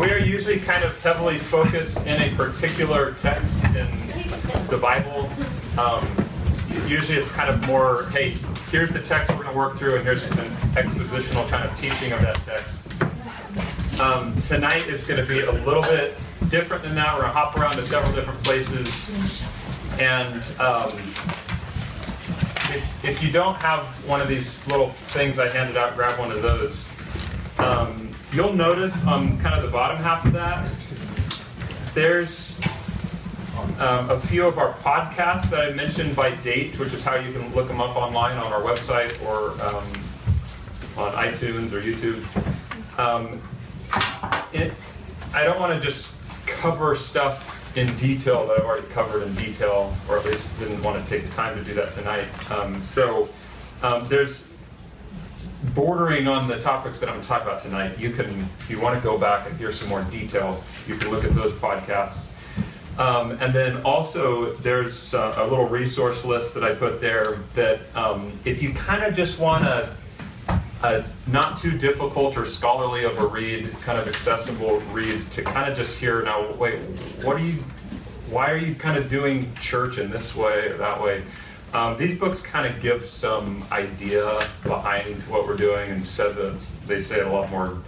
we are usually kind of heavily focused in a particular text in the Bible. Um, usually it's kind of more, hey, here's the text we're going to work through, and here's an expositional kind of teaching of that text. Um, tonight is going to be a little bit different than that. We're going to hop around to several different places. And um, if, if you don't have one of these little things I handed out, grab one of those. Um, you'll notice on kind of the bottom half of that, there's um, a few of our podcasts that I mentioned by date, which is how you can look them up online on our website or um, on iTunes or YouTube. Um, it, I don't want to just cover stuff in detail that I've already covered in detail, or at least didn't want to take the time to do that tonight. Um, so um, there's bordering on the topics that I'm going to talk about tonight. You can, if you want to go back and hear some more detail, you can look at those podcasts. Um, and then also, there's uh, a little resource list that I put there that um, if you kind of just want to a not too difficult or scholarly of a read, kind of accessible read to kind of just hear now, wait, what are you, why are you kind of doing church in this way or that way? Um, these books kind of give some idea behind what we're doing and said that they say it a lot more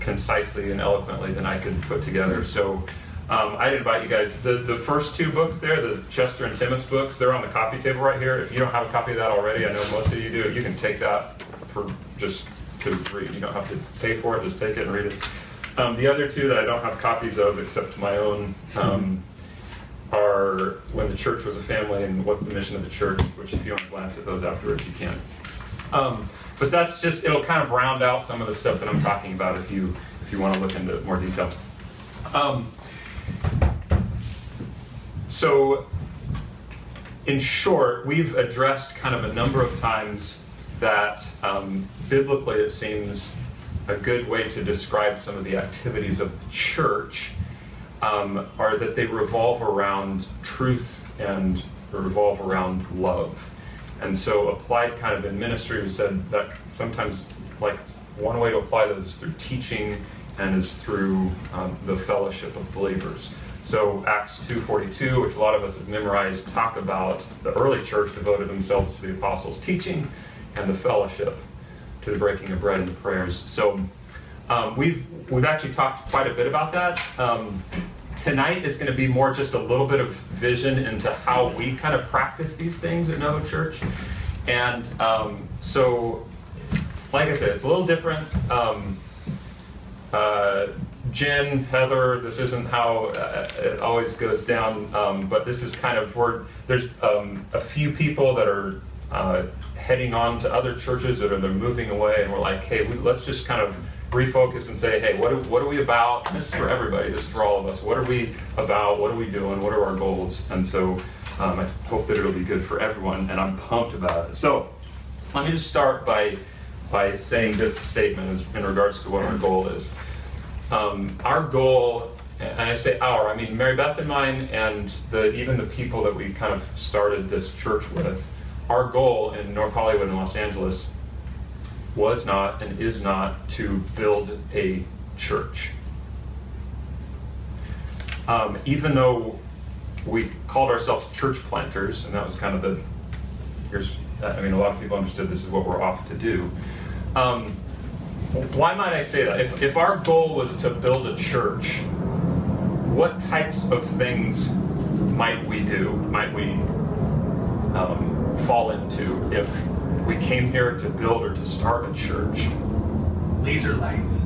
concisely and eloquently than I could put together. So um, I'd invite you guys. The, the first two books there, the Chester and Timmis books, they're on the coffee table right here. If you don't have a copy of that already, I know most of you do, you can take that for just to read. You don't have to pay for it, just take it and read it. Um, the other two that I don't have copies of, except my own, um, are When the Church Was a Family and What's the Mission of the Church, which if you want to glance at those afterwards, you can. Um, but that's just, it'll kind of round out some of the stuff that I'm talking about if you, if you want to look into more detail. Um, so, in short, we've addressed kind of a number of times that um, biblically it seems a good way to describe some of the activities of the church um, are that they revolve around truth and revolve around love. And so, applied kind of in ministry, we said that sometimes, like, one way to apply those is through teaching and is through um, the fellowship of believers. So Acts 2.42, which a lot of us have memorized, talk about the early church devoted themselves to the apostles' teaching and the fellowship to the breaking of bread and the prayers. So um, we've we've actually talked quite a bit about that. Um, tonight is going to be more just a little bit of vision into how we kind of practice these things at Novo Church, and um, so, like I said, it's a little different. Um, uh, Jen, Heather, this isn't how uh, it always goes down, um, but this is kind of where there's um, a few people that are uh, heading on to other churches that are they're moving away, and we're like, hey, we, let's just kind of refocus and say, hey, what are, what are we about? This is for everybody. This is for all of us. What are we about? What are we doing? What are our goals? And so um, I hope that it'll be good for everyone, and I'm pumped about it. So let me just start by by saying this statement in regards to what our goal is. Um, our goal, and I say our, I mean Mary Beth and mine, and the, even the people that we kind of started this church with our goal in North Hollywood and Los Angeles was not and is not to build a church. Um, even though we called ourselves church planters, and that was kind of the here's I mean a lot of people understood this is what we're off to do. Um, why might I say that? If, if our goal was to build a church, what types of things might we do? Might we um, fall into if we came here to build or to start a church? Laser lights.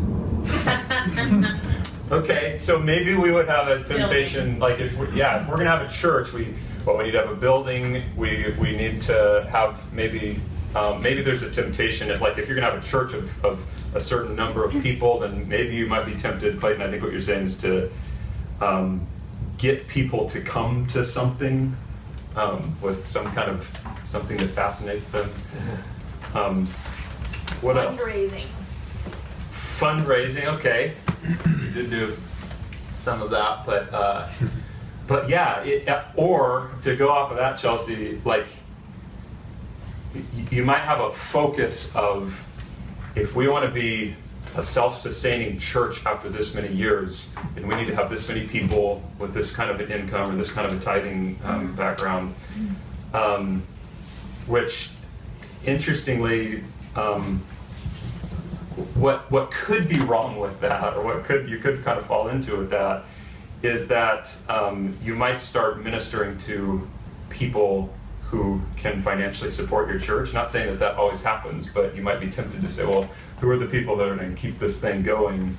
okay, so maybe we would have a temptation, like if we, yeah, if we're gonna have a church, we well, we need to have a building. We we need to have maybe um, maybe there's a temptation that like if you're gonna have a church of, of a certain number of people, then maybe you might be tempted, Clayton. I think what you're saying is to um, get people to come to something um, with some kind of something that fascinates them. Um, what else? Fundraising. Fundraising. Okay, you did do some of that, but uh, but yeah, it, or to go off of that, Chelsea, like you might have a focus of if we want to be a self-sustaining church after this many years, and we need to have this many people with this kind of an income or this kind of a tithing um, background. Um, which, interestingly, um, what what could be wrong with that, or what could you could kind of fall into with that, is that um, you might start ministering to people who can financially support your church. Not saying that that always happens, but you might be tempted to say, well, who are the people that are going to keep this thing going?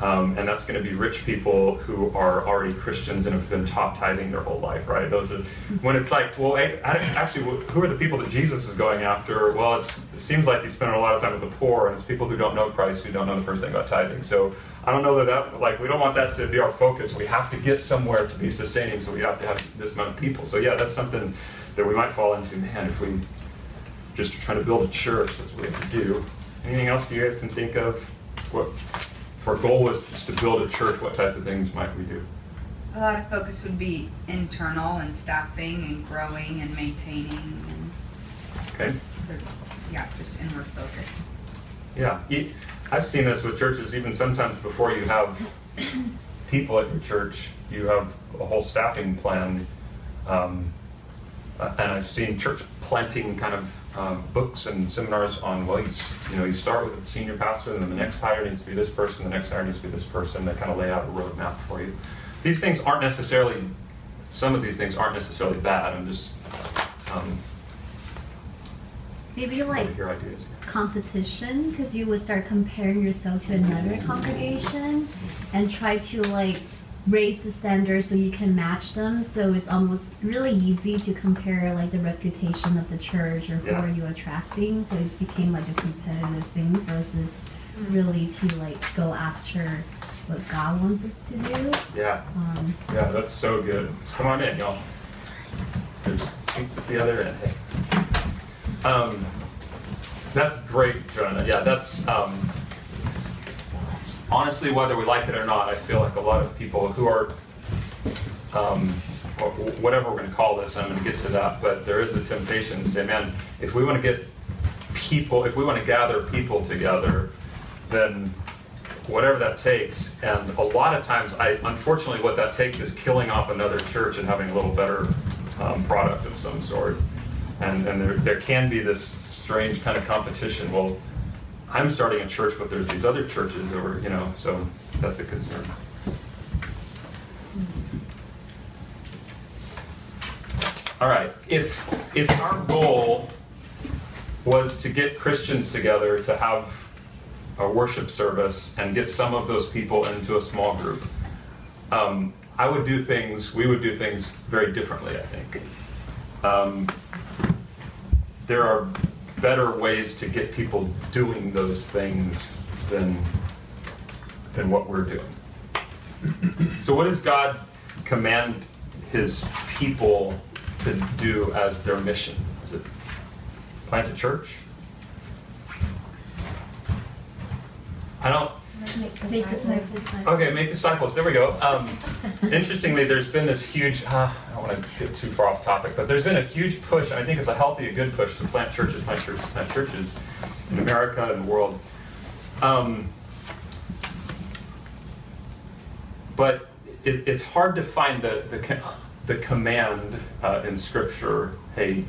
Um, and that's going to be rich people who are already Christians and have been taught tithing their whole life, right? Those are when it's like, well, actually, who are the people that Jesus is going after? Well, it seems like he's spending a lot of time with the poor, and it's people who don't know Christ who don't know the first thing about tithing. So I don't know that that like we don't want that to be our focus. We have to get somewhere to be sustaining, so we have to have this amount of people. So yeah, that's something that we might fall into. Man, if we just trying to build a church, that's what we have to do. Anything else you guys can think of? What? If our goal was just to build a church, what type of things might we do? A lot of focus would be internal and staffing and growing and maintaining and okay. So yeah, just inward focus. Yeah, I've seen this with churches. Even sometimes before you have people at your church, you have a whole staffing plan. Um, and I've seen church planting kind of um, books and seminars on well, you, you know, you start with the senior pastor, and then the next hire needs to be this person, the next hire needs to be this person. They kind of lay out a roadmap for you. These things aren't necessarily, some of these things aren't necessarily bad. I'm just um, maybe like competition because you would start comparing yourself to another congregation and try to like raise the standards so you can match them. So it's almost really easy to compare like the reputation of the church or who yeah. are you attracting. So it became like a competitive thing versus mm-hmm. really to like go after what God wants us to do. Yeah. Um, yeah, that's so good. Come on in, y'all. There's seats at the other end. Hey. Um, that's great, Jonah. Yeah, that's um, honestly, whether we like it or not, I feel like a lot of people who are, um, whatever we're going to call this, I'm going to get to that, but there is a temptation to say, man, if we want to get people, if we want to gather people together, then whatever that takes, and a lot of times, I unfortunately, what that takes is killing off another church and having a little better um, product of some sort. And, and there, there can be this strange kind of competition. Well, I'm starting a church, but there's these other churches over, you know, so that's a concern. All right, if if our goal was to get Christians together to have a worship service and get some of those people into a small group, um, I would do things. We would do things very differently. I think um, there are better ways to get people doing those things than, than what we're doing. so, what does God command his people to do as their mission? Is it plant a church? I don't. Make disciples. Okay, make disciples. There we go. Um, interestingly, there's been this huge. Uh, I don't want to get too far off topic, but there's been a huge push, and I think it's a healthy, a good push to plant churches, plant churches, plant churches in America and the world. Um, but it, it's hard to find the the, the command uh, in Scripture. Hey,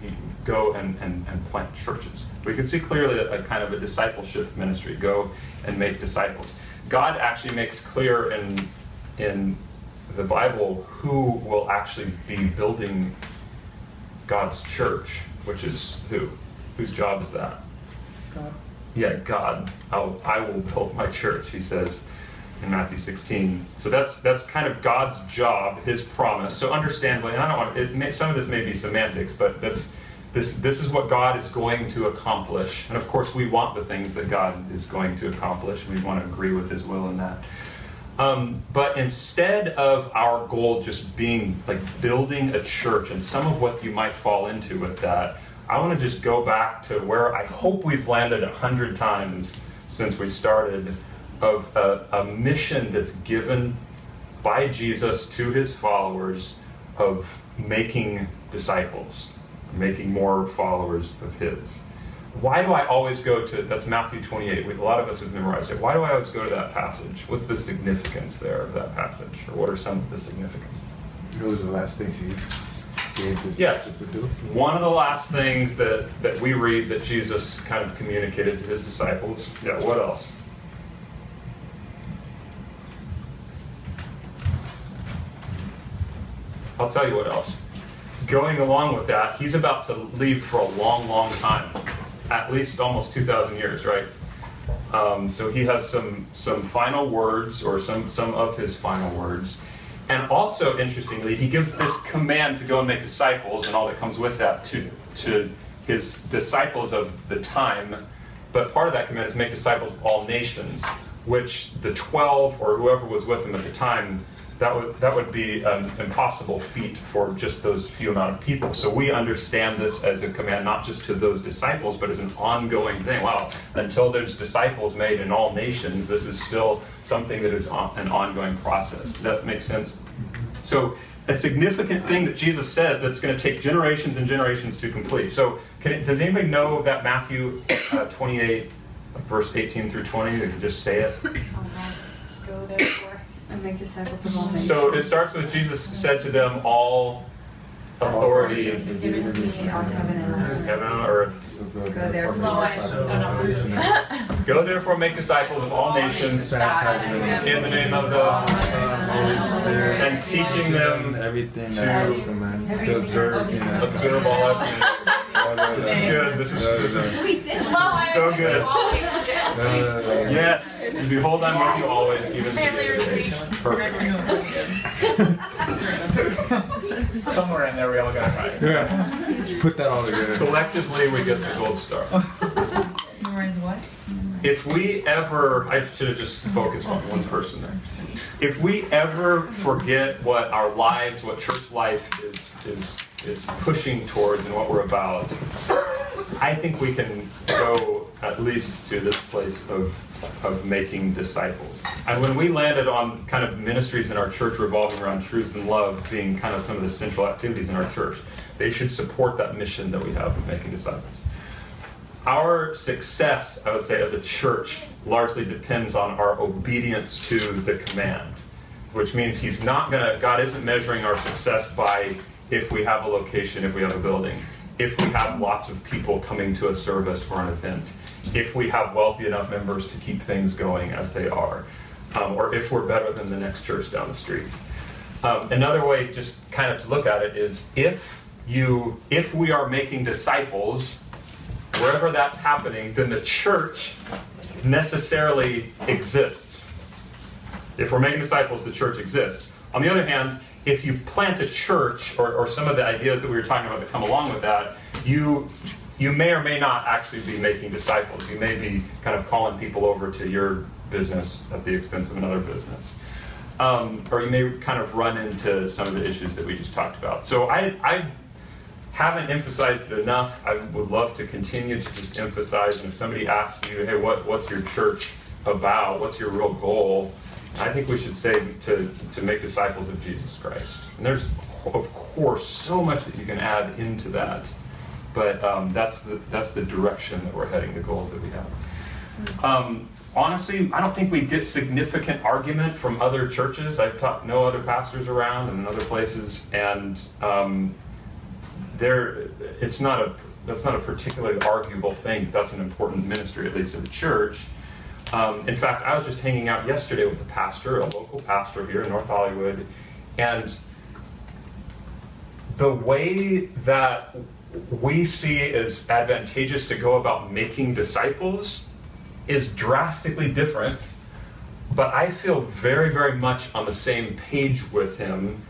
go and, and, and plant churches. We can see clearly a, a kind of a discipleship ministry. Go and make disciples. God actually makes clear in, in the Bible who will actually be building God's church, which is who? Whose job is that? God. Yeah, God. I'll, I will build my church, he says in Matthew 16. So that's that's kind of God's job, his promise. So understandably, and I don't want it may, some of this may be semantics, but that's this, this is what God is going to accomplish. And of course, we want the things that God is going to accomplish. We want to agree with His will in that. Um, but instead of our goal just being like building a church and some of what you might fall into with that, I want to just go back to where I hope we've landed a hundred times since we started of a, a mission that's given by Jesus to his followers of making disciples making more followers of his. why do I always go to that's Matthew 28? We, a lot of us have memorized it. Why do I always go to that passage? What's the significance there of that passage, or what are some of the significances? Those are the last things he gave his Yeah. to do. One of the last things that, that we read that Jesus kind of communicated to his disciples. Yeah, what else? I'll tell you what else. Going along with that, he's about to leave for a long, long time. At least almost 2,000 years, right? Um, so he has some, some final words, or some, some of his final words. And also, interestingly, he gives this command to go and make disciples and all that comes with that to, to his disciples of the time. But part of that command is make disciples of all nations, which the 12 or whoever was with him at the time, that would, that would be an impossible feat for just those few amount of people. So we understand this as a command not just to those disciples, but as an ongoing thing. Wow, until there's disciples made in all nations, this is still something that is on, an ongoing process. Does that make sense? So a significant thing that Jesus says that's going to take generations and generations to complete. So can it, does anybody know that Matthew uh, 28, verse 18 through 20? They can just say it. Go therefore and make disciples of all nations. So it starts with Jesus said to them, All authority in is given to me on heaven and on earth. heaven and earth. Go therefore. Go Go therefore make disciples of all nations in the name of the Holy Spirit and teaching them everything to that he commands to observe, you know. observe all of them. This is good. This is this is We did. so good. Yeah. Uh, yes. And behold, I'm with you always, even to the Family end of the age. Perfect. Somewhere in there, we all got it right. Yeah. Put that all together. Collectively, we get the gold star. Memorize what? If we ever, I should have just focused on one person there. If we ever forget what our lives, what church life is, is, is pushing towards and what we're about, I think we can go at least to this place of, of making disciples. And when we landed on kind of ministries in our church revolving around truth and love being kind of some of the central activities in our church, they should support that mission that we have of making disciples our success, I would say, as a church largely depends on our obedience to the command, which means He's not gonna, God isn't measuring our success by if we have a location, if we have a building, if we have lots of people coming to a service or an event, if we have wealthy enough members to keep things going as they are, um, or if we're better than the next church down the street. Um, another way, just kind of to look at it, is if you, if we are making disciples, wherever that's happening, then the church necessarily exists. If we're making disciples, the church exists. On the other hand, if you plant a church, or, or some of the ideas that we were talking about that come along with that, you you may or may not actually be making disciples. You may be kind of calling people over to your business at the expense of another business. Um, or you may kind of run into some of the issues that we just talked about. So I, I haven't emphasized it enough. I would love to continue to just emphasize. And if somebody asks you, hey, what, what's your church about? What's your real goal? I think we should say to, to make disciples of Jesus Christ. And there's, of course, so much that you can add into that. But um, that's, the, that's the direction that we're heading, the goals that we have. Um, honestly, I don't think we get significant argument from other churches. I've talked no other pastors around and in other places, and um, there, it's not a that's not a particularly arguable thing. That's an important ministry, at least to the church. Um, in fact, I was just hanging out yesterday with a pastor, a local pastor here in North Hollywood, and the way that we see it as advantageous to go about making disciples is drastically different. But I feel very, very much on the same page with him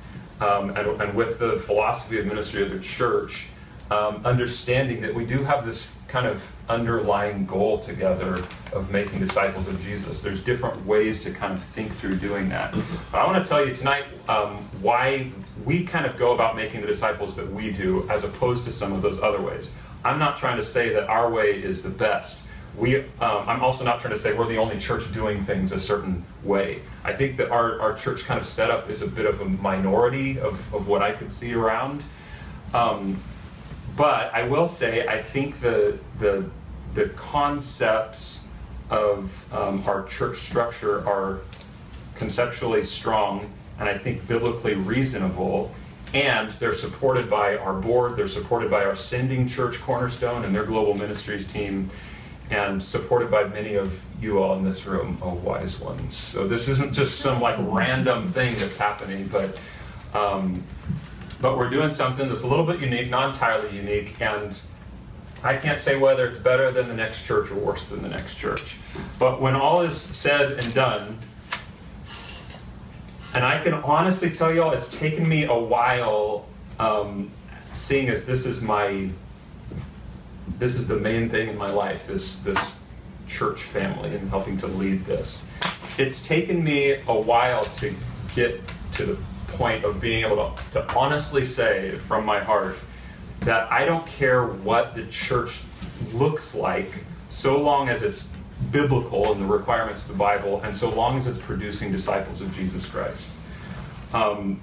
um, and, and with the philosophy of ministry of the church, um, understanding that we do have this kind of underlying goal together of making disciples of Jesus. There's different ways to kind of think through doing that. But I want to tell you tonight um, why we kind of go about making the disciples that we do as opposed to some of those other ways. I'm not trying to say that our way is the best. We, um, I'm also not trying to say we're the only church doing things a certain way. I think that our, our church kind of setup is a bit of a minority of, of what I could see around. Um, but I will say, I think the, the the concepts of um, our church structure are conceptually strong and I think biblically reasonable. And they're supported by our board, they're supported by our sending church cornerstone and their global ministries team, and supported by many of you all in this room, oh wise ones. So this isn't just some like random thing that's happening, but um, but we're doing something that's a little bit unique, not entirely unique, and I can't say whether it's better than the next church or worse than the next church. But when all is said and done, and I can honestly tell y'all, it's taken me a while, um, seeing as this is my, this is the main thing in my life, this this church family and helping to lead this. It's taken me a while to get to the point of being able to, to honestly say from my heart that I don't care what the church looks like, so long as it's biblical and the requirements of the Bible, and so long as it's producing disciples of Jesus Christ. Um,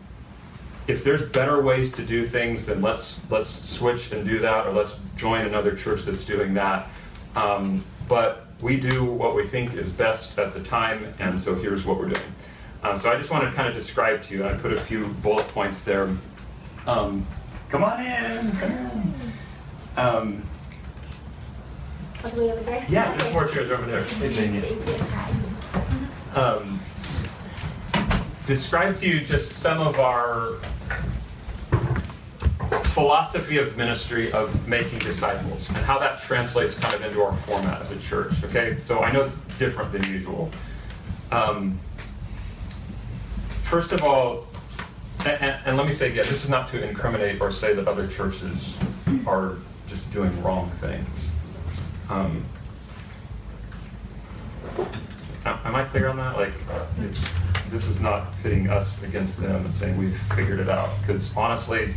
if there's better ways to do things, then let's let's switch and do that, or let's join another church that's doing that. Um, but we do what we think is best at the time, and so here's what we're doing. Uh, so I just want to kind of describe to you. I put a few bullet points there. Um, come on in. Come in. Um, All the way over there? yeah, there's more chairs over there. Hey, Zania. Thank you. um, describe to you just some of our philosophy of ministry of making disciples and how that translates kind of into our format as a church. Okay, so I know it's different than usual. Um, first of all, and, and, let me say again, this is not to incriminate or say that other churches are just doing wrong things. Um, Am I clear on that? Like, it's, this is not pitting us against them and saying we've figured it out. Because honestly,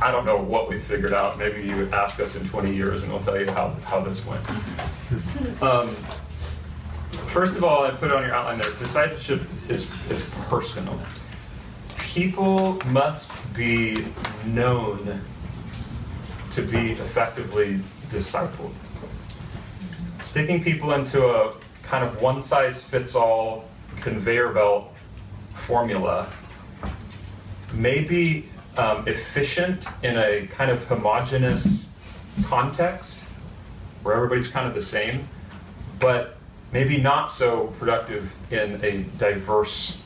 I don't know what we've figured out. Maybe you would ask us in 20 years and we'll tell you how, how this went. Um, first of all, I put on your outline there, discipleship is, is personal. People must be known to be effectively discipled sticking people into a kind of one size fits all conveyor belt formula may be um, efficient in a kind of homogenous context where everybody's kind of the same, but maybe not so productive in a diverse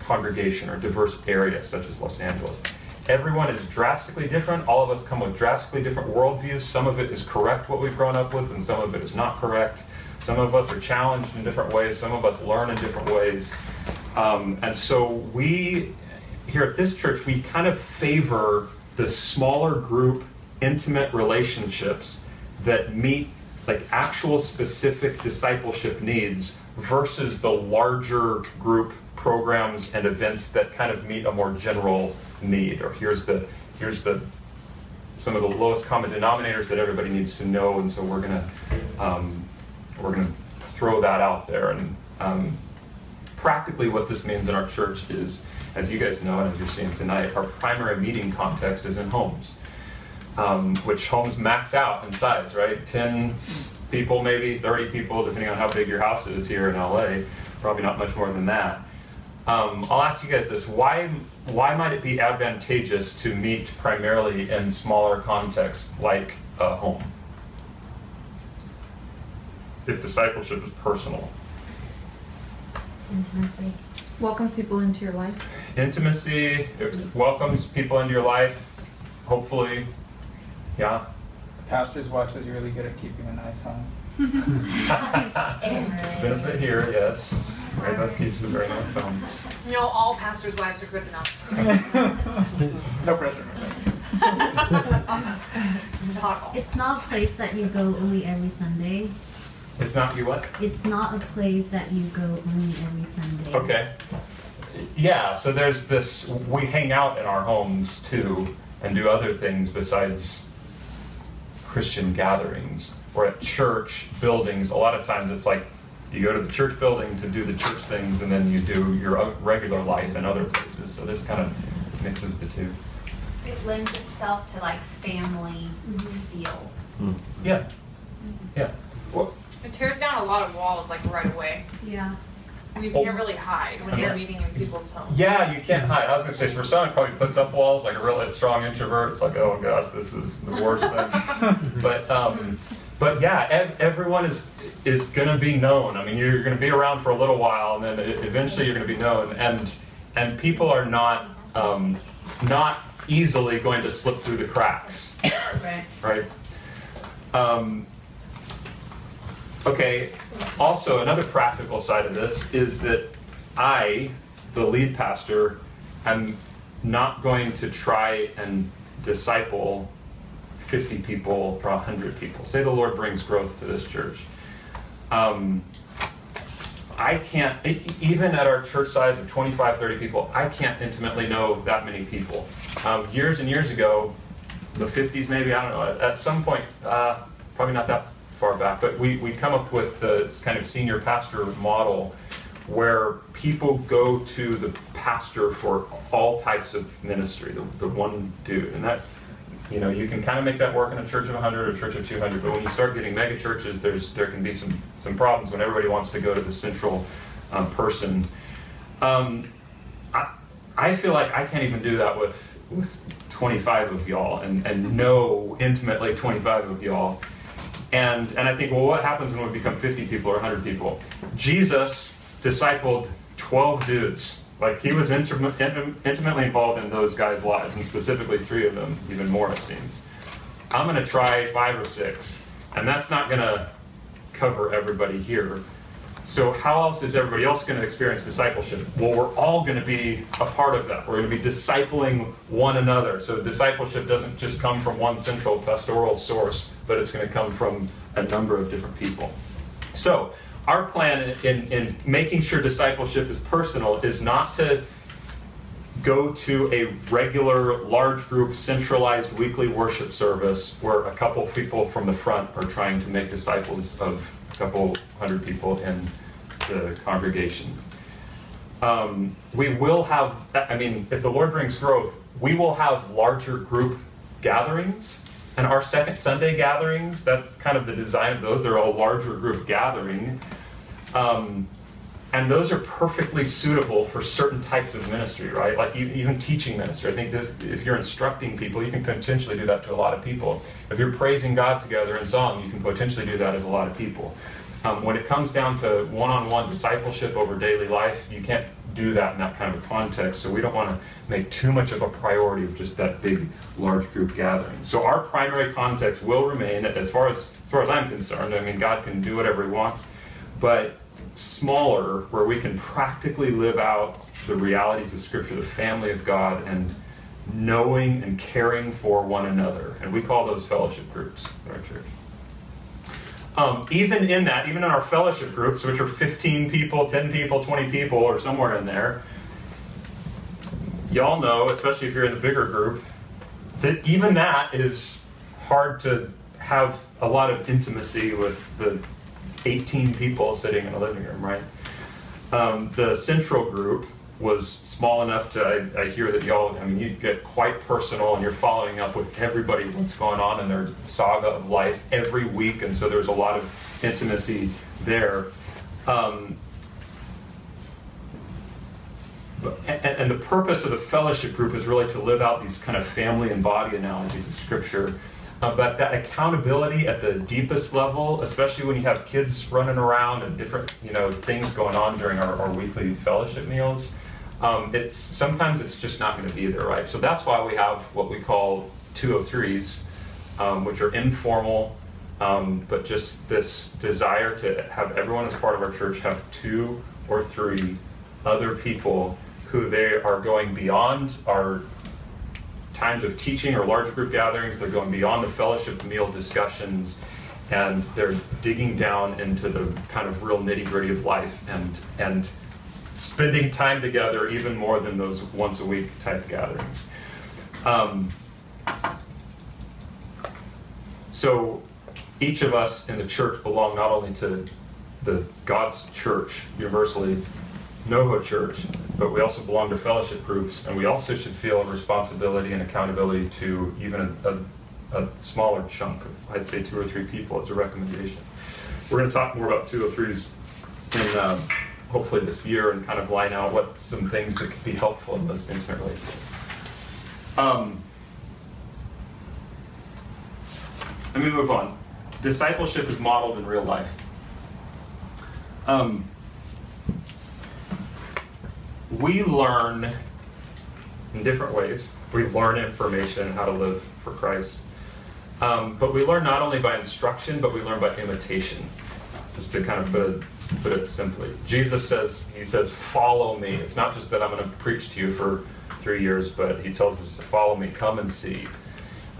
congregation or diverse area such as Los Angeles. Everyone is drastically different. All of us come with drastically different worldviews. Some of it is correct, what we've grown up with, and some of it is not correct. Some of us are challenged in different ways. Some of us learn in different ways. Um, and so we, here at this church, we kind of favor the smaller group, intimate relationships that meet like actual specific discipleship needs versus the larger group programs and events that kind of meet a more general need. Or here's the here's the some of the lowest common denominators that everybody needs to know and so we're gonna um, we're gonna throw that out there. And um, practically what this means in our church is as you guys know and as you're seeing tonight our primary meeting context is in homes um, which homes max out in size right 10 people maybe 30 people depending on how big your house is here in la probably not much more than that um, I'll ask you guys this: Why why might it be advantageous to meet primarily in smaller contexts like a home? If discipleship is personal, Intimacy. Welcomes people into your life. intimacy it welcomes people into your life. Hopefully, yeah. The Pastor's wife is really good at keeping a nice home. it's a benefit here, yes. Mary Beth keeps a very nice home. You know, all pastors' wives are good enough. No pressure. Not all. It's not a place that you go only every Sunday. It's not you what? It's not a place that you go only every Sunday. Okay. Yeah, so there's this, we hang out in our homes too and do other things besides Christian gatherings. Or at church buildings, a lot of times it's like you go to the church building to do the church things and then you do your regular life in other places. So this kind of mixes the two. It lends itself to like family mm-hmm. feel. Mm-hmm. Yeah, mm-hmm. Yeah. Well, It tears down a lot of walls like right away. Yeah. You Oh. can't really hide when you're meeting in people's homes. Yeah, you can't hide. I was gonna say for some, it probably puts up walls. Like a real strong introvert, it's like, oh gosh, this is the worst thing. but um, but yeah, ev- everyone is is gonna be known. I mean, you're gonna be around for a little while, and then eventually you're gonna be known. And and people are not um, not easily going to slip through the cracks, Right. right? Um, Okay, also another practical side of this is that I, the lead pastor, am not going to try and disciple 50 people or 100 people. Say the Lord brings growth to this church. Um, I can't, even at our church size of 25, 30 people, I can't intimately know that many people. Um, years and years ago, the 50s maybe, I don't know, at some point, uh, probably not that far back, but we, we come up with this kind of senior pastor model where people go to the pastor for all types of ministry, the, the one dude. And that, you know, you can kind of make that work in a church of 100 or a church of 200, but when you start getting mega churches, there's, there can be some, some problems when everybody wants to go to the central um, person. Um, I, I feel like I can't even do that with, with 25 of y'all and, and know intimately 25 of y'all. And, and I think, well, what happens when we become 50 people or 100 people? Jesus discipled 12 dudes. Like, he was intim- intim- intimately involved in those guys' lives, and specifically three of them, even more, it seems. I'm going to try five or six, and that's not going to cover everybody here. So, how else is everybody else going to experience discipleship? Well, we're all going to be a part of that. We're going to be discipling one another. So, discipleship doesn't just come from one central pastoral source, but it's going to come from a number of different people. So, our plan in, in making sure discipleship is personal is not to go to a regular, large group, centralized weekly worship service where a couple people from the front are trying to make disciples of a couple hundred people in the congregation. Um, we will have, I mean, if the Lord brings growth, we will have larger group gatherings. And our second Sunday gatherings, that's kind of the design of those. They're a larger group gathering. Um, and those are perfectly suitable for certain types of ministry, right? Like even teaching ministry. I think this, if you're instructing people, you can potentially do that to a lot of people. If you're praising God together in song, you can potentially do that as a lot of people. Um, when it comes down to one-on-one discipleship over daily life, you can't do that in that kind of a context. So we don't want to make too much of a priority of just that big, large group gathering. So our primary context will remain, as far as as far as I'm concerned. I mean, God can do whatever He wants, but smaller, where we can practically live out the realities of Scripture, the family of God, and knowing and caring for one another. And we call those fellowship groups in our church. Um, even in that, even in our fellowship groups, which are 15 people, 10 people, 20 people, or somewhere in there, y'all know, especially if you're in the bigger group, that even that is hard to have a lot of intimacy with the 18 people sitting in a living room, right? Um, the central group was small enough to, I, I hear that y'all, I mean, you get quite personal and you're following up with everybody what's going on in their saga of life every week, and so there's a lot of intimacy there. Um, but, and, and the purpose of the fellowship group is really to live out these kind of family and body analogies of Scripture. Uh, but that accountability at the deepest level, especially when you have kids running around and different, you know, things going on during our, our weekly fellowship meals, um, it's sometimes it's just not going to be there, right? So that's why we have what we call 203s, um, which are informal, um, but just this desire to have everyone as part of our church have two or three other people who they are going beyond our times of teaching or large group gatherings. They're going beyond the fellowship meal discussions and they're digging down into the kind of real nitty gritty of life and, and spending time together even more than those once a week type gatherings. Um, so each of us in the church belong not only to the God's church universally, NoHo Church, but we also belong to fellowship groups, and we also should feel a responsibility and accountability to even a, a a smaller chunk of, I'd say, two or three people as a recommendation. We're going to talk more about 203s in um, hopefully this year and kind of line out what some things that could be helpful in those intimate relationships. Um, let me move on. Discipleship is modeled in real life. Um, we learn in different ways. We learn information how to live for Christ. Um, but we learn not only by instruction, but we learn by imitation. Just to kind of put it, put it simply. Jesus says, He says, follow me. It's not just that I'm going to preach to you for three years, but He tells us to follow me, come and see.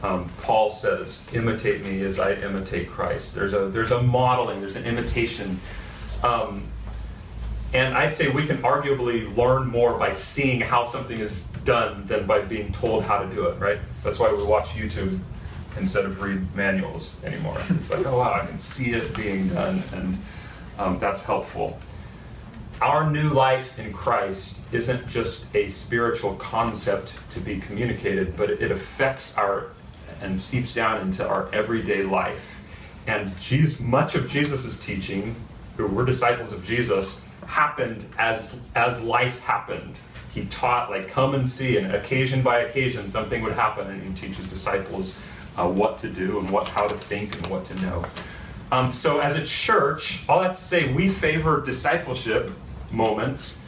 Um, Paul says, imitate me as I imitate Christ. There's a, there's a modeling, there's an imitation. Um, and I'd say we can arguably learn more by seeing how something is done than by being told how to do it, right? That's why we watch YouTube instead of read manuals anymore. It's like, oh wow, I can see it being done, and um, that's helpful. Our new life in Christ isn't just a spiritual concept to be communicated, but it affects our and seeps down into our everyday life. And Jesus, much of Jesus' teaching, who were disciples of Jesus, happened as as life happened. He taught like come and see, and occasion by occasion something would happen, and he teaches disciples uh, what to do and what how to think and what to know. Um, so as a church, all that to say, we favor discipleship moments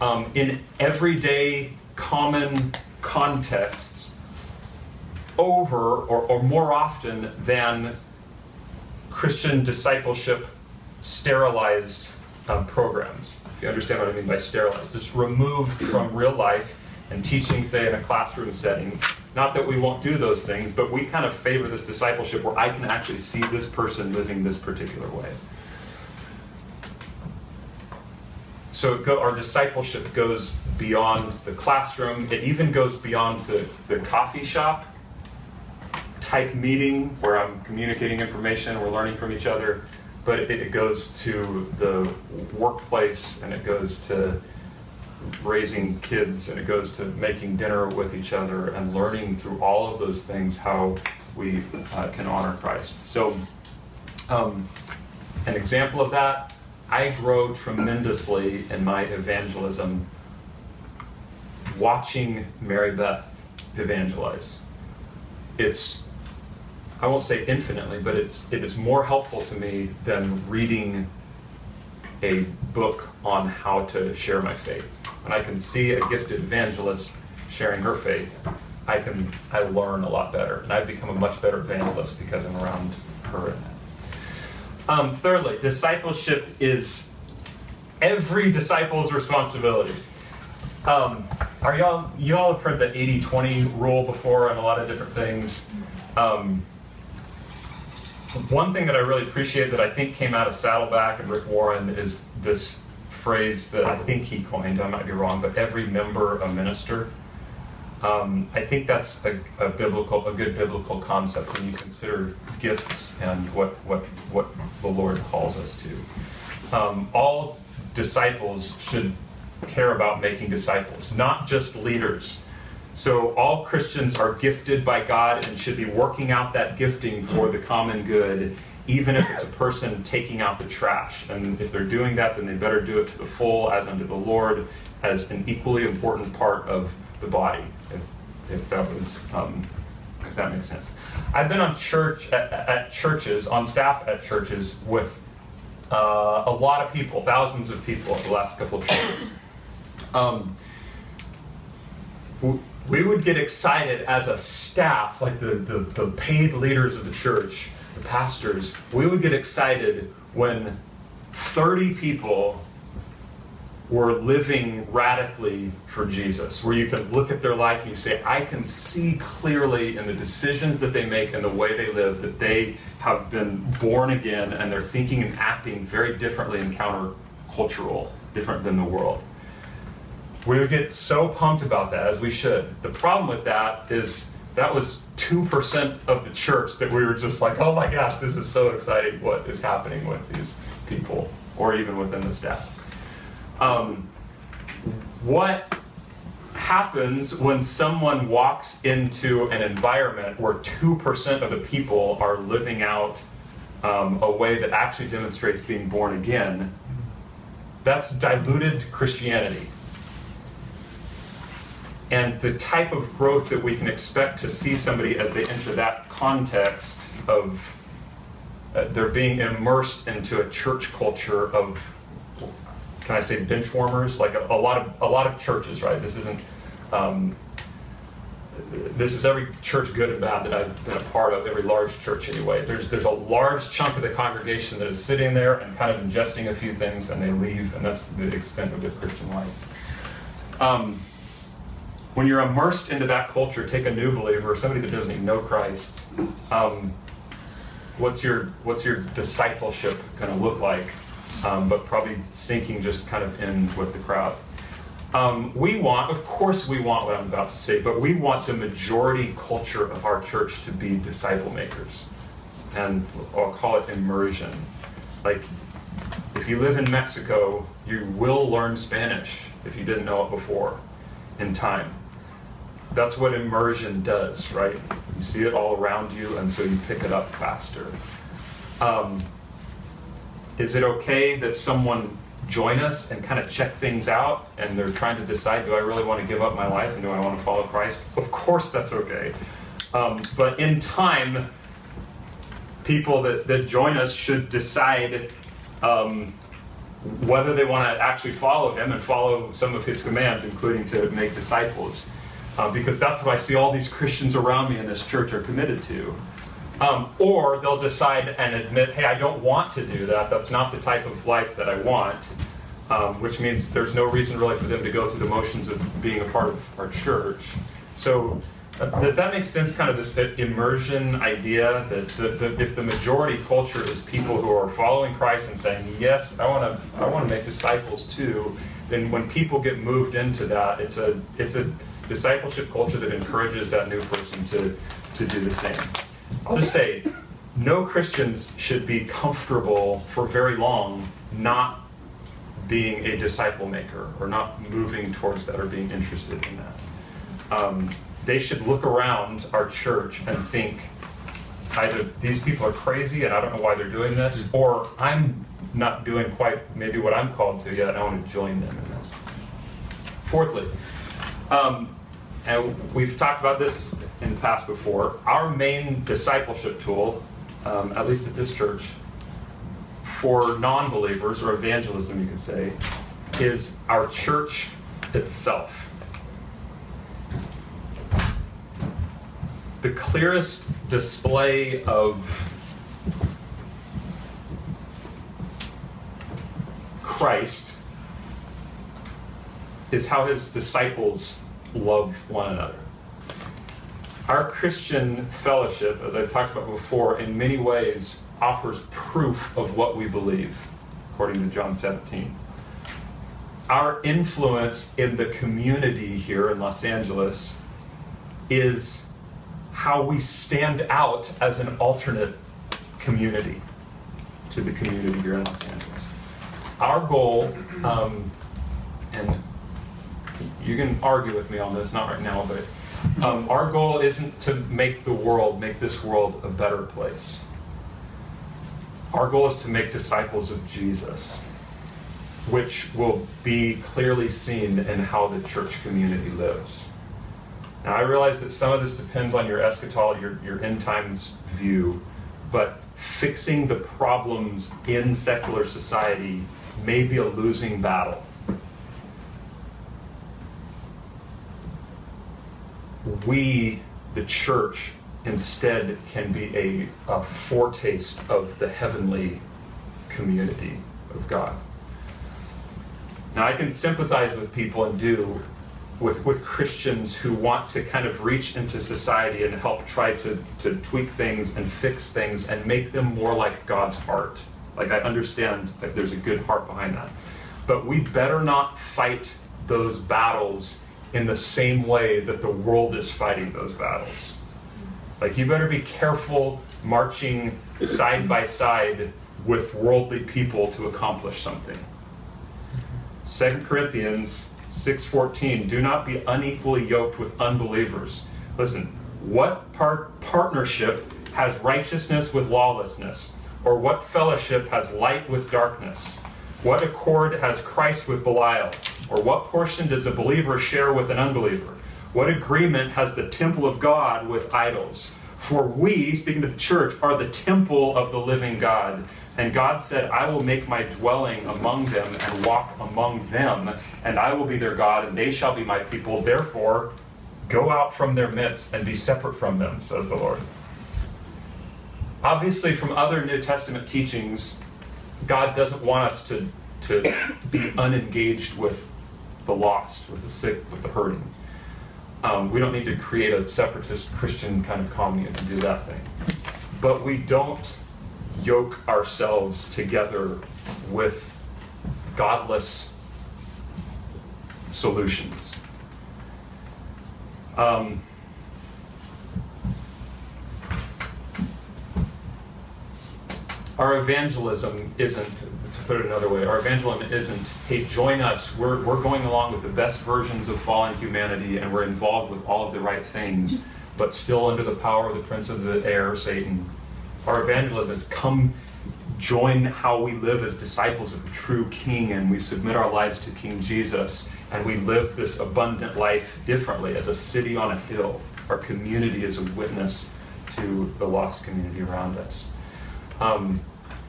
um, in everyday common contexts over or, or more often than Christian discipleship sterilized um, programs. If you understand what I mean by sterilized, just removed from real life and teaching, say, in a classroom setting. Not that we won't do those things, but we kind of favor this discipleship where I can actually see this person living this particular way. So go, our discipleship goes beyond the classroom. It even goes beyond the, the coffee shop type meeting where I'm communicating information, we're learning from each other, but it, it goes to the workplace and it goes to raising kids and it goes to making dinner with each other and learning through all of those things how we uh, can honor Christ. So, um, an example of that, I grow tremendously in my evangelism watching Mary Beth evangelize. It's I won't say infinitely, but it's it is more helpful to me than reading a book on how to share my faith. When I can see a gifted evangelist sharing her faith, I can I learn a lot better, and I've become a much better evangelist because I'm around her. Um, thirdly, discipleship is every disciple's responsibility. Um, are y'all you all have heard the 80-20 rule before on a lot of different things? Um, one thing that I really appreciate that I think came out of Saddleback and Rick Warren is this phrase that I think he coined. I might be wrong, but every member a minister. Um, I think that's a, a, biblical, a good biblical concept when you consider gifts and what what what the Lord calls us to. Um, all disciples should care about making disciples, not just leaders. So all Christians are gifted by God and should be working out that gifting for the common good, even if it's a person taking out the trash. And if they're doing that, then they better do it to the full, as unto the Lord, as an equally important part of the body. If, if that was, um, if that makes sense. I've been on church at, at churches, on staff at churches with uh, a lot of people, thousands of people, the last couple of years. Um, we would get excited as a staff, like the, the, the, paid leaders of the church, the pastors, we would get excited when 30 people were living radically for Jesus, where you can look at their life and you say, I can see clearly in the decisions that they make and the way they live that they have been born again and they're thinking and acting very differently and countercultural, different than the world. We would get so pumped about that, as we should. The problem with that is that was 2% of the church that we were just like, oh my gosh, this is so exciting what is happening with these people, or even within the staff. Um, what happens when someone walks into an environment where 2% of the people are living out um, a way that actually demonstrates being born again. That's diluted Christianity. And the type of growth that we can expect to see somebody as they enter that context of uh, they're being immersed into a church culture of can I say bench warmers? Like a, a lot of a lot of churches, right? This isn't. Um, this is every church, good and bad, that I've been a part of. Every large church, anyway. There's there's a large chunk of the congregation that is sitting there and kind of ingesting a few things, and they leave, and that's the extent of the Christian life. Um, when you're immersed into that culture, take a new believer, somebody that doesn't even know Christ. Um, what's your what's your discipleship going to look like? um, but probably sinking just kind of in with the crowd. Um, we want, of course, we want what I'm about to say, but we want the majority culture of our church to be disciple makers. And I'll call it immersion. Like, if you live in Mexico, you will learn Spanish if you didn't know it before in time. That's what immersion does, right? You see it all around you, and so you pick it up faster. Um, is it okay that someone join us and kind of check things out and they're trying to decide do I really want to give up my life and do I want to follow Christ? Of course that's okay. Um, but in time, people that, that join us should decide um, whether they want to actually follow him and follow some of his commands, including to make disciples. Uh, because that's what I see all these Christians around me in this church are committed to. Um, or they'll decide and admit, hey, I don't want to do that. That's not the type of life that I want, um, which means there's no reason really for them to go through the motions of being a part of our church. So, uh, does that make sense? Kind of this immersion idea that the, the, if the majority culture is people who are following Christ and saying, yes, I want to, I want to make disciples too. Then when people get moved into that, it's a, it's a discipleship culture that encourages that new person to, to do the same. I'll just say, no Christians should be comfortable for very long not being a disciple maker or not moving towards that or being interested in that. Um, they should look around our church and think either these people are crazy and I don't know why they're doing this, or I'm not doing quite maybe what I'm called to yet and I want to join them in this. Fourthly, um, and we've talked about this in the past before. Our main discipleship tool, um, at least at this church, for non believers, or evangelism, you could say, is our church itself. The clearest display of Christ is how his disciples love one another. Our Christian fellowship, as I've talked about before, in many ways offers proof of what we believe, according to John 17. Our influence in the community here in Los Angeles is how we stand out as an alternate community to the community here in Los Angeles. Our goal, um, and you can argue with me on this, not right now, but um, our goal isn't to make the world, make this world a better place. Our goal is to make disciples of Jesus, which will be clearly seen in how the church community lives. Now, I realize that some of this depends on your eschatology, your, your end times view, but fixing the problems in secular society may be a losing battle. We, the church, instead can be a, a, foretaste of the heavenly community of God. Now, I can sympathize with people and do with, with Christians who want to kind of reach into society and help try to, to tweak things and fix things and make them more like God's heart. Like, I understand that there's a good heart behind that. But we better not fight those battles in the same way that the world is fighting those battles. Like, you better be careful marching side by side with worldly people to accomplish something. 2 Corinthians 6:14, do not be unequally yoked with unbelievers. Listen, what part partnership has righteousness with lawlessness? Or what fellowship has light with darkness? What accord has Christ with Belial? Or what portion does a believer share with an unbeliever? What agreement has the temple of God with idols? For we, speaking to the church, are the temple of the living God. And God said, I will make my dwelling among them and walk among them, and I will be their God, and they shall be my people. Therefore, go out from their midst and be separate from them, says the Lord. Obviously, from other New Testament teachings, God doesn't want us to, to be unengaged with the lost, with the sick, with the hurting. Um, we don't need to create a separatist Christian kind of commune and do that thing. But we don't yoke ourselves together with godless solutions. Um, our evangelism isn't, to put it another way, our evangelism isn't, hey, join us. We're, we're going along with the best versions of fallen humanity and we're involved with all of the right things, but still under the power of the prince of the air, Satan. Our evangelism is come join how we live as disciples of the true King and we submit our lives to King Jesus and we live this abundant life differently as a city on a hill. Our community is a witness to the lost community around us. Um,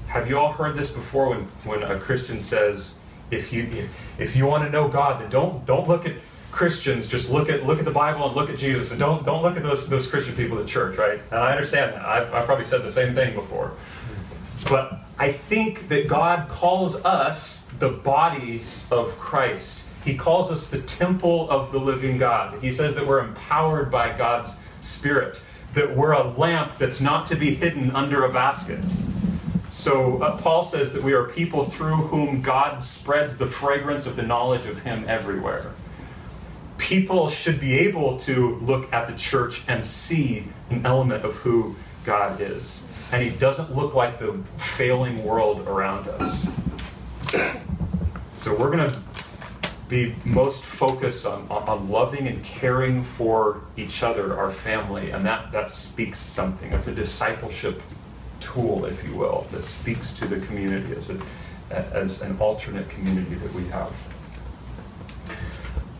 have you all heard this before when, when a Christian says, if you, if you want to know God, then don't, don't look at Christians, just look at, look at the Bible and look at Jesus, and don't, don't look at those, those Christian people at church, right? And I understand that. I've, I've probably said the same thing before. But I think that God calls us the body of Christ. He calls us the temple of the living God. He says that we're empowered by God's Spirit, that we're a lamp that's not to be hidden under a basket. So uh, Paul says that we are people through whom God spreads the fragrance of the knowledge of Him everywhere. People should be able to look at the church and see an element of who God is and he doesn't look like the failing world around us. So we're going to be most focused on, on loving and caring for each other, our family, and that, that speaks something. It's a discipleship tool, if you will, that speaks to the community as, a, as an alternate community that we have.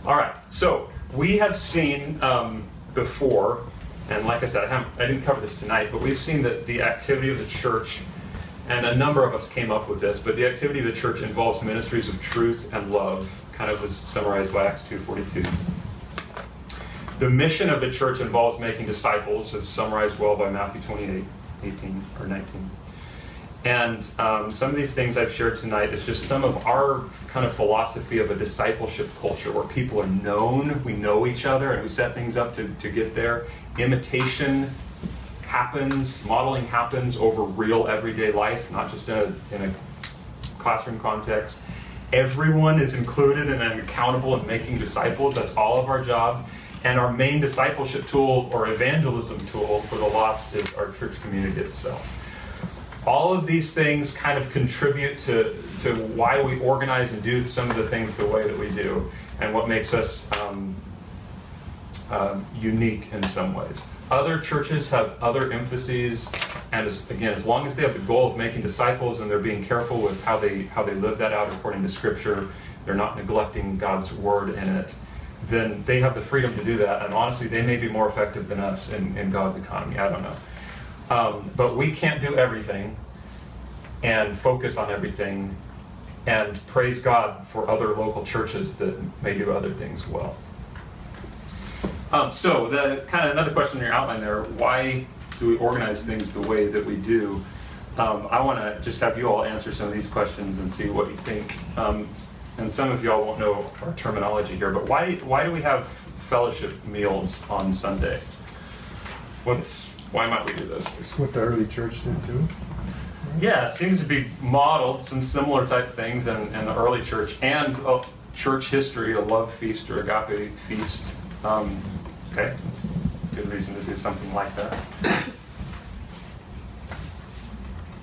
All right, so we have seen um, before and like I said, I, I didn't cover this tonight, but we've seen that the activity of the church, and a number of us came up with this, but the activity of the church involves ministries of truth and love, kind of was summarized by Acts 2.42. The mission of the church involves making disciples, as summarized well by Matthew 28, 18 or 19. And um, some of these things I've shared tonight is just some of our kind of philosophy of a discipleship culture where people are known, we know each other, and we set things up to, to get there. Imitation happens, modeling happens over real everyday life, not just in a, in a classroom context. Everyone is included and accountable in making disciples. That's all of our job. And our main discipleship tool or evangelism tool for the lost is our church community itself all of these things kind of contribute to, to why we organize and do some of the things the way that we do and what makes us um, um, unique in some ways. Other churches have other emphases, and as, again, as long as they have the goal of making disciples and they're being careful with how they how they live that out according to Scripture, they're not neglecting God's word in it. Then they have the freedom to do that, and honestly, they may be more effective than us in, in God's economy. I don't know. Um, but we can't do everything and focus on everything and praise God for other local churches that may do other things well. Um, so, the kind of another question in your outline there why do we organize things the way that we do? Um, I want to just have you all answer some of these questions and see what you think. Um, and some of y'all won't know our terminology here, but why, why do we have fellowship meals on Sunday? What's why might we do this? It's what the early church did too. Yeah, it seems to be modeled some similar type things in, in the early church and uh, church history, a love feast or agape feast. Um, okay, that's a good reason to do something like that.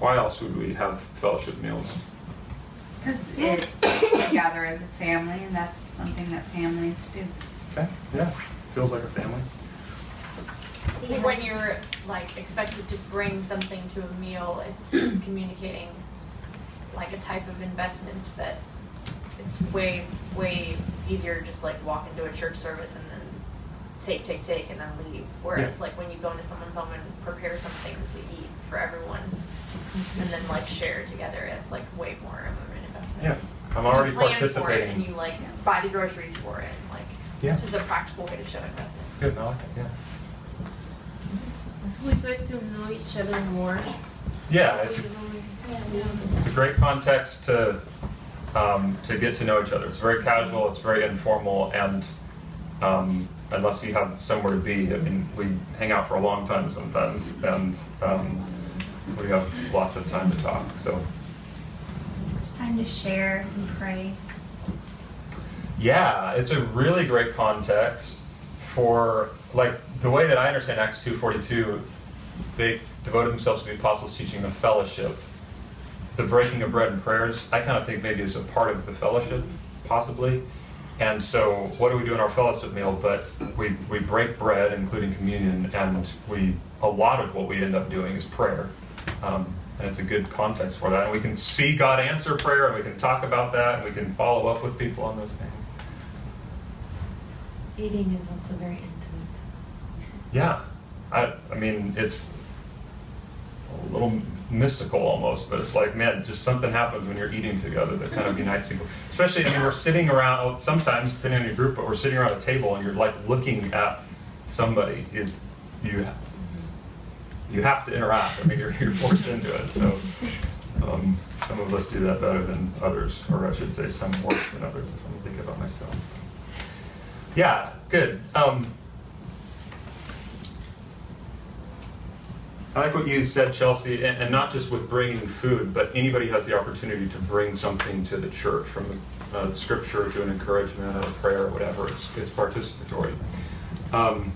Why else would we have fellowship meals? Because it, we gather as a family, and that's something that families do. Okay, yeah, feels like a family. When you're like expected to bring something to a meal, it's just communicating like a type of investment that it's way, way easier to just like walk into a church service and then take, take, take, and then leave. Whereas like when you go into someone's home and prepare something to eat for everyone and then like share together, it's like way more of an investment. Yeah, I'm already You plan for it participating. and you like buy the groceries for it and like, Yeah. it's just a practical way to show investment. Good, I like it, yeah. We get to know each other more. Yeah, it's a, it's a great context to, um, to get to know each other. It's very casual, it's very informal, and, um, unless you have somewhere to be, I mean, we hang out for a long time sometimes, and, um, we have lots of time to talk, so. It's time to share and pray. Yeah, it's a really great context for like the way that I understand Acts two forty two. They devoted themselves to the apostles' teaching the fellowship, the breaking of bread and prayers. I kind of think maybe it's a part of the fellowship, possibly. And so, what do we do in our fellowship meal? But we, we break bread, including communion, and we a lot of what we end up doing is prayer. Um, and it's a good context for that. And we can see God answer prayer, and we can talk about that, and we can follow up with people on those things. Eating is also very intimate. Yeah, I, I mean, it's a little mystical almost, but it's like, man, just something happens when you're eating together that kind of unites people. Especially, I mean, we're sitting around, sometimes, depending on your group, but we're sitting around a table and you're like looking at somebody. You, you, you have to interact. I mean, you're, you're forced into it. So, um, some of us do that better than others, or I should say, some worse than others, if I'm thinking about myself. Yeah, good. Um, I like what you said, Chelsea, and, and not just with bringing food, but anybody has the opportunity to bring something to the church, from a scripture to an encouragement or a prayer or whatever. It's it's participatory. Um,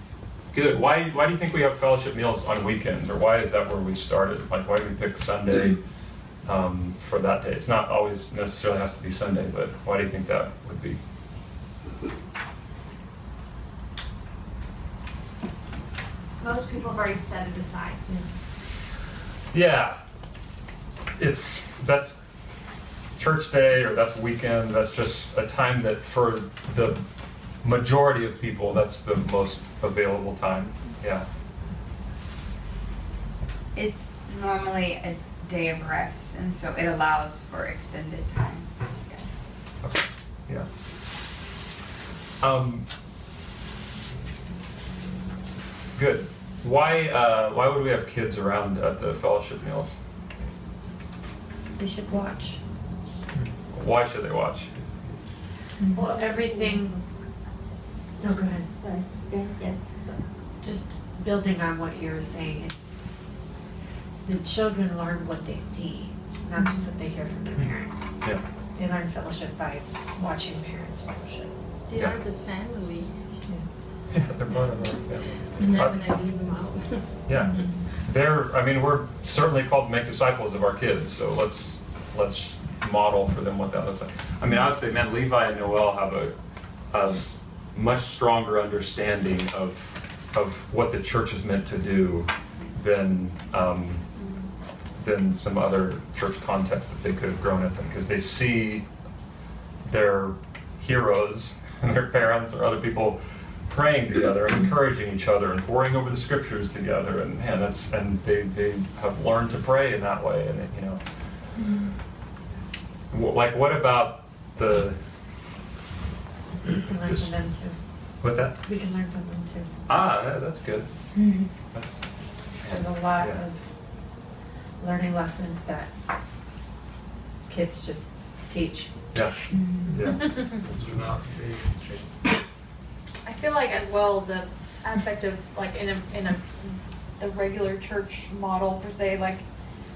good. Why why do you think we have fellowship meals on weekends, or why is that where we started? Like, why do we pick Sunday um, for that day? It's not always necessarily has to be Sunday, but why do you think that would be? Most people have already set it aside. Yeah. It's that's church day or that's weekend. That's just a time that for the majority of people that's the most available time. Yeah. It's normally a day of rest, and so it allows for extended time together. Okay. Yeah. Um, good. Why uh, why would we have kids around at the fellowship meals? They should watch. Why should they watch? Well, everything, no, go ahead. Sorry. Go ahead. So, Just building on what you were saying, it's, the children learn what they see, not just what they hear from their parents. Yeah. They learn fellowship by watching parents fellowship. They Yeah. are the family. Yeah, they're part of our family. Uh, gonna leave them out. Yeah, they're. I mean, we're certainly called to make disciples of our kids. So let's let's model for them what that looks like. I mean, I would say, man, Levi and Noel have a, a much stronger understanding of of what the church is meant to do than um, than some other church contexts that they could have grown up in because they see their heroes and their parents or other people praying together and encouraging each other and poring over the scriptures together. And man that's and they, they have learned to pray in that way. And it, you know mm-hmm. Wh- like what about the We can learn Just- from them too. what's that? We can learn from them too. ah that, that's good. Mm-hmm. That's There's a lot Yeah. of learning lessons that kids just teach. yeah. Mm-hmm. Yeah I feel like as well the aspect of like in a in a the regular church model per se, like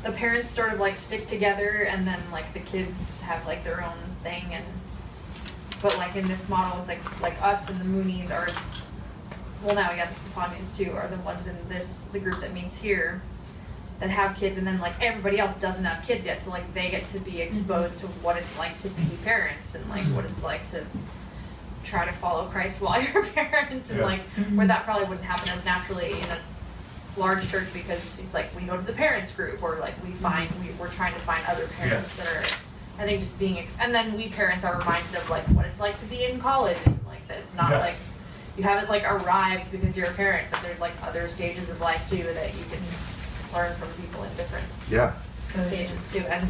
the parents sort of like stick together and then like the kids have like their own thing and but like in this model it's like like us and the Moonies are well now we got the Stefanians too are the ones in this the group that meets here that have kids and then like everybody else doesn't have kids yet so like they get to be mm-hmm. exposed to what it's like to be parents and like what it's like to try to follow Christ while you're a parent and Yeah. like where that probably wouldn't happen as naturally in a large church because it's like we go to the parents group or like we mm-hmm. find we, we're trying to find other parents that are I think just being ex- and then we parents are reminded of like what it's like to be in college and like that it's not Yeah. like you haven't like arrived because you're a parent but there's like other stages of life too that you can learn from people in different Yeah. stages too and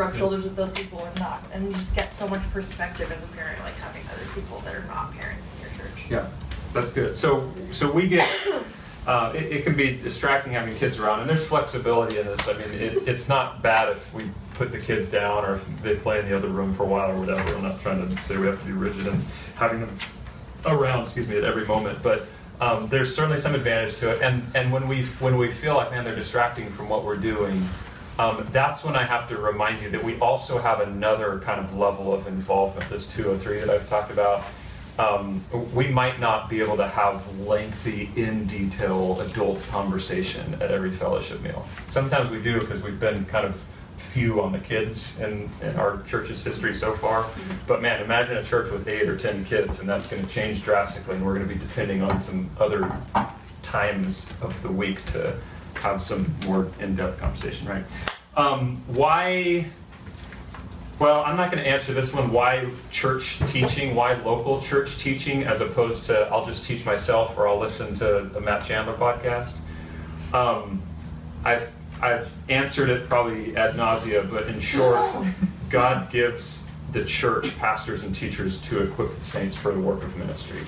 rub shoulders with those people and not and you just get so much perspective as a parent like having other people that are not parents in your church Yeah, that's good. So, so we get, uh, it, it can be distracting having kids around, and there's flexibility in this. I mean, it, it's not bad if we put the kids down or if they play in the other room for a while or whatever. I'm not trying to say we have to be rigid and having them around, excuse me, at every moment, but um, there's certainly some advantage to it. And, and when we, when we feel like, man, they're distracting from what we're doing, um, that's when I have to remind you that we also have another kind of level of involvement, this 203 that I've talked about. Um, we might not be able to have lengthy, in detail adult conversation at every fellowship meal. Sometimes we do because we've been kind of few on the kids in, in our church's history so far. But man, imagine a church with eight or 10 kids, and that's going to change drastically, and we're going to be depending on some other times of the week to have some more in-depth conversation, right? Um, why? Well, I'm not going to answer this one. Why church teaching? Why local church teaching, as opposed to I'll just teach myself or I'll listen to a Matt Chandler podcast. Um, I've I've answered it probably ad nausea, but in short, God gives the church pastors and teachers to equip the saints for the work of ministry.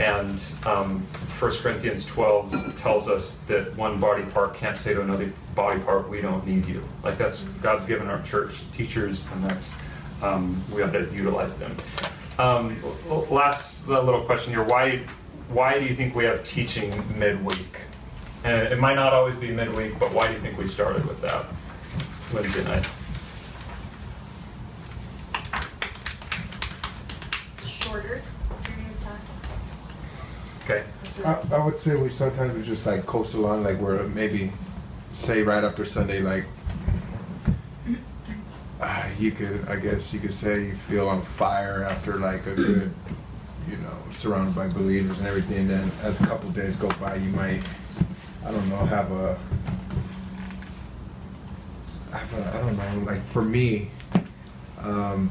And um, 1 Corinthians 12 tells us that one body part can't say to another body part, "We don't need you." Like that's God's given our church teachers, and that's um, we ought to utilize them. Um, last uh, little question here: Why why do you think we have teaching midweek? And it might not always be midweek, but why do you think we started with that Wednesday night? shorter period of time Okay. I, I would say we sometimes we just like coast along, like we're maybe say right after Sunday, like uh, you could, I guess you could say you feel on fire after like a good, you know, surrounded by believers and everything. Then as a couple days go by, you might, I don't know, have a, have a I don't know, like for me, um,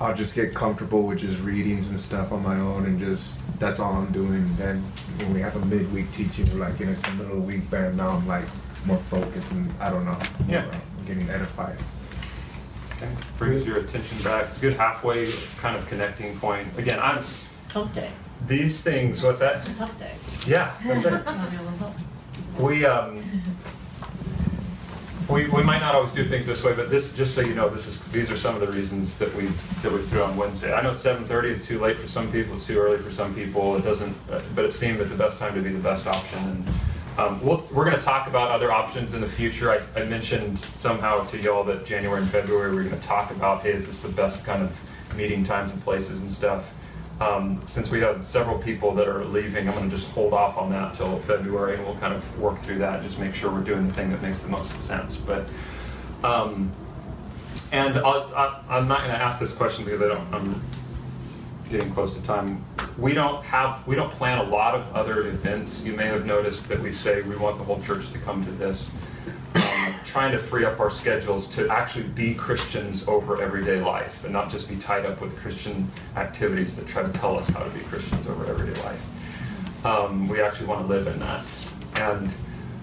I'll just get comfortable with just readings and stuff on my own and just that's all I'm doing. Then when we have a midweek teaching, we're like, and it's the middle of the week, bam, now I'm like more focused and I don't know, Yeah. more, uh, getting edified. Okay. Brings your attention back. It's a good halfway kind of connecting point. Again, I'm Hump day. these things. What's that? It's hump day. Yeah, that's right. On your little hump. We um, we, we might not always do things this way, but this just so you know, this is these are some of the reasons that we that we do on Wednesday. I know 7:30 is too late for some people, it's too early for some people. It doesn't, but it seemed at the best time to be the best option. And um, we'll, we're going to talk about other options in the future. I, I mentioned somehow to y'all that January and February we're going to talk about, hey, is this the best kind of meeting times and places and stuff. Um, since we have several people that are leaving, I'm going to just hold off on that till February, and we'll kind of work through that, just make sure we're doing the thing that makes the most sense. But, um, and I, I'm not going to ask this question because I don't, I'm getting close to time. We don't have, we don't plan a lot of other events. You may have noticed that we say we want the whole church to come to this. Trying to free up our schedules to actually be Christians over everyday life and not just be tied up with Christian activities that try to tell us how to be Christians over everyday life. Um, we actually want to live in that. And